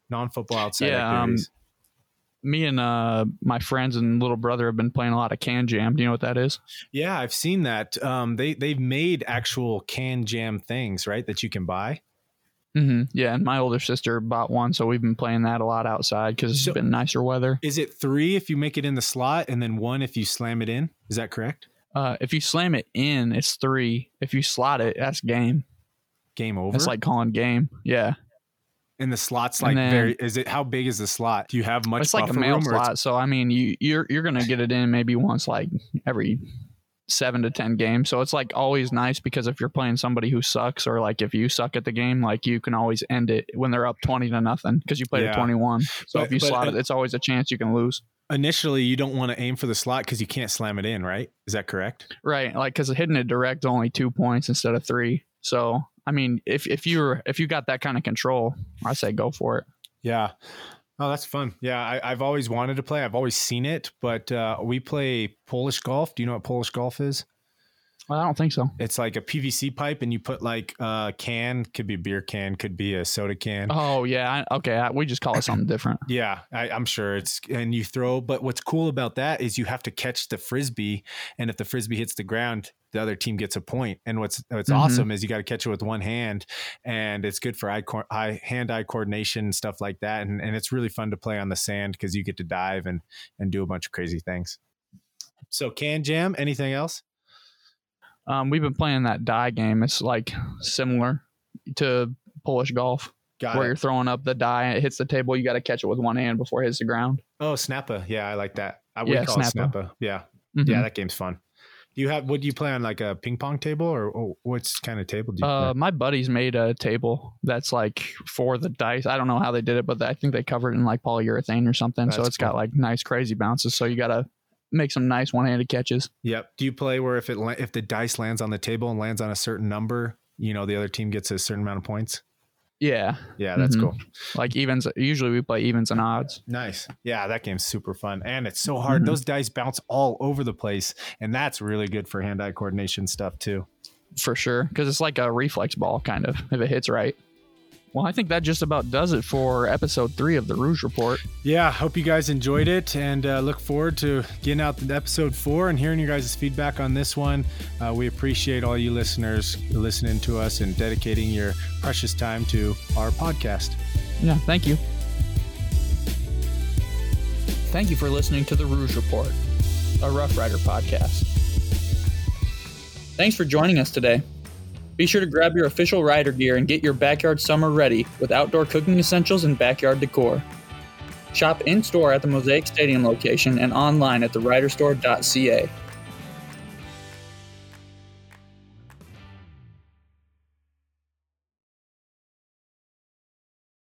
Non-football outside Yeah, um, Me and uh my friends and little brother have been playing a lot of can jam. Do you know what that is? yeah i've seen that. Um, they they've made actual can jam things right that you can buy Mm-hmm. Yeah, and my older sister bought one, so we've been playing that a lot outside because it's So- been nicer weather. is it three if you make it in the slot and then one if you slam it in is that correct Uh, if you slam it in, it's three. If you slot it, that's game. game over It's like calling game. Yeah, and the slots like then- very is it how big is the slot do you have much it's like a buffer mail room or it's- slot. So I mean, you you're you're gonna get it in maybe once like every seven to ten games. So it's like always nice because if you're playing somebody who sucks or like if you suck at the game, like you can always end it when they're up twenty to nothing because you played Yeah. at twenty one. So But- if you but, slot uh, it, it's always a chance you can lose. initially you don't want to aim for the slot because you can't slam it in, right? Is that correct? Right, like because hitting it direct only two points instead of three. So I mean, if if you're if you got that kind of control, I say go for it. Yeah. Oh, that's fun. Yeah, I, I've always wanted to play. I've always seen it, but uh, we play Polish golf. Do you know what Polish golf is? Well, I don't think so. It's like a PVC pipe, and you put like a can, could be a beer can, could be a soda can. Oh yeah, okay. I, we just call it something different. Yeah, I, I'm sure it's and you throw. But what's cool about that is you have to catch the frisbee, and if the frisbee hits the ground, the other team gets a point. And what's what's Mhm. awesome is you got to catch it with one hand, and it's good for eye, co- eye hand eye coordination and stuff like that. And and it's really fun to play on the sand because you get to dive and and do a bunch of crazy things. So can jam. Anything else? Um, we've been playing that die game. It's like similar to Polish golf, Got where it. you're throwing up the die and it hits the table. You got to catch it with one hand before it hits the ground. Oh, Snappa. Yeah, I like that. I would Yeah, call it Snappa. Snappa. Yeah, Mhm. yeah, that game's fun. Do you have? What do you play on? Like a ping pong table, or, or what's kind of table do you Uh, play? my buddies made a table that's like for the dice. I don't know how they did it, but I think they covered it in like polyurethane or something. so That's it's got like nice crazy bounces. So you got to make some nice one-handed catches. Yep. Do you play where if it if the dice lands on the table and lands on a certain number, you know the other team gets a certain amount of points. Yeah, Yeah, that's Mhm. cool. like evens. Usually we play evens and odds. Nice. Yeah, that game's super fun. And it's so hard. Mhm. Those dice bounce all over the place. And that's really good for hand eye coordination stuff, too. for sure because it's like a reflex ball kind of if it hits right well i think that just about does it for episode three of the rouge report Yeah, hope you guys enjoyed it and uh, look forward to getting out the episode four and hearing your guys' feedback on this one. Uh, we appreciate all you listeners listening to us and dedicating your precious time to our podcast. yeah thank you thank you for listening to the rouge report a rough rider podcast thanks for joining us today be sure to grab your official rider gear and get your backyard summer ready with outdoor cooking essentials and backyard decor Shop in store at the Mosaic Stadium location and online at theriderstore.ca.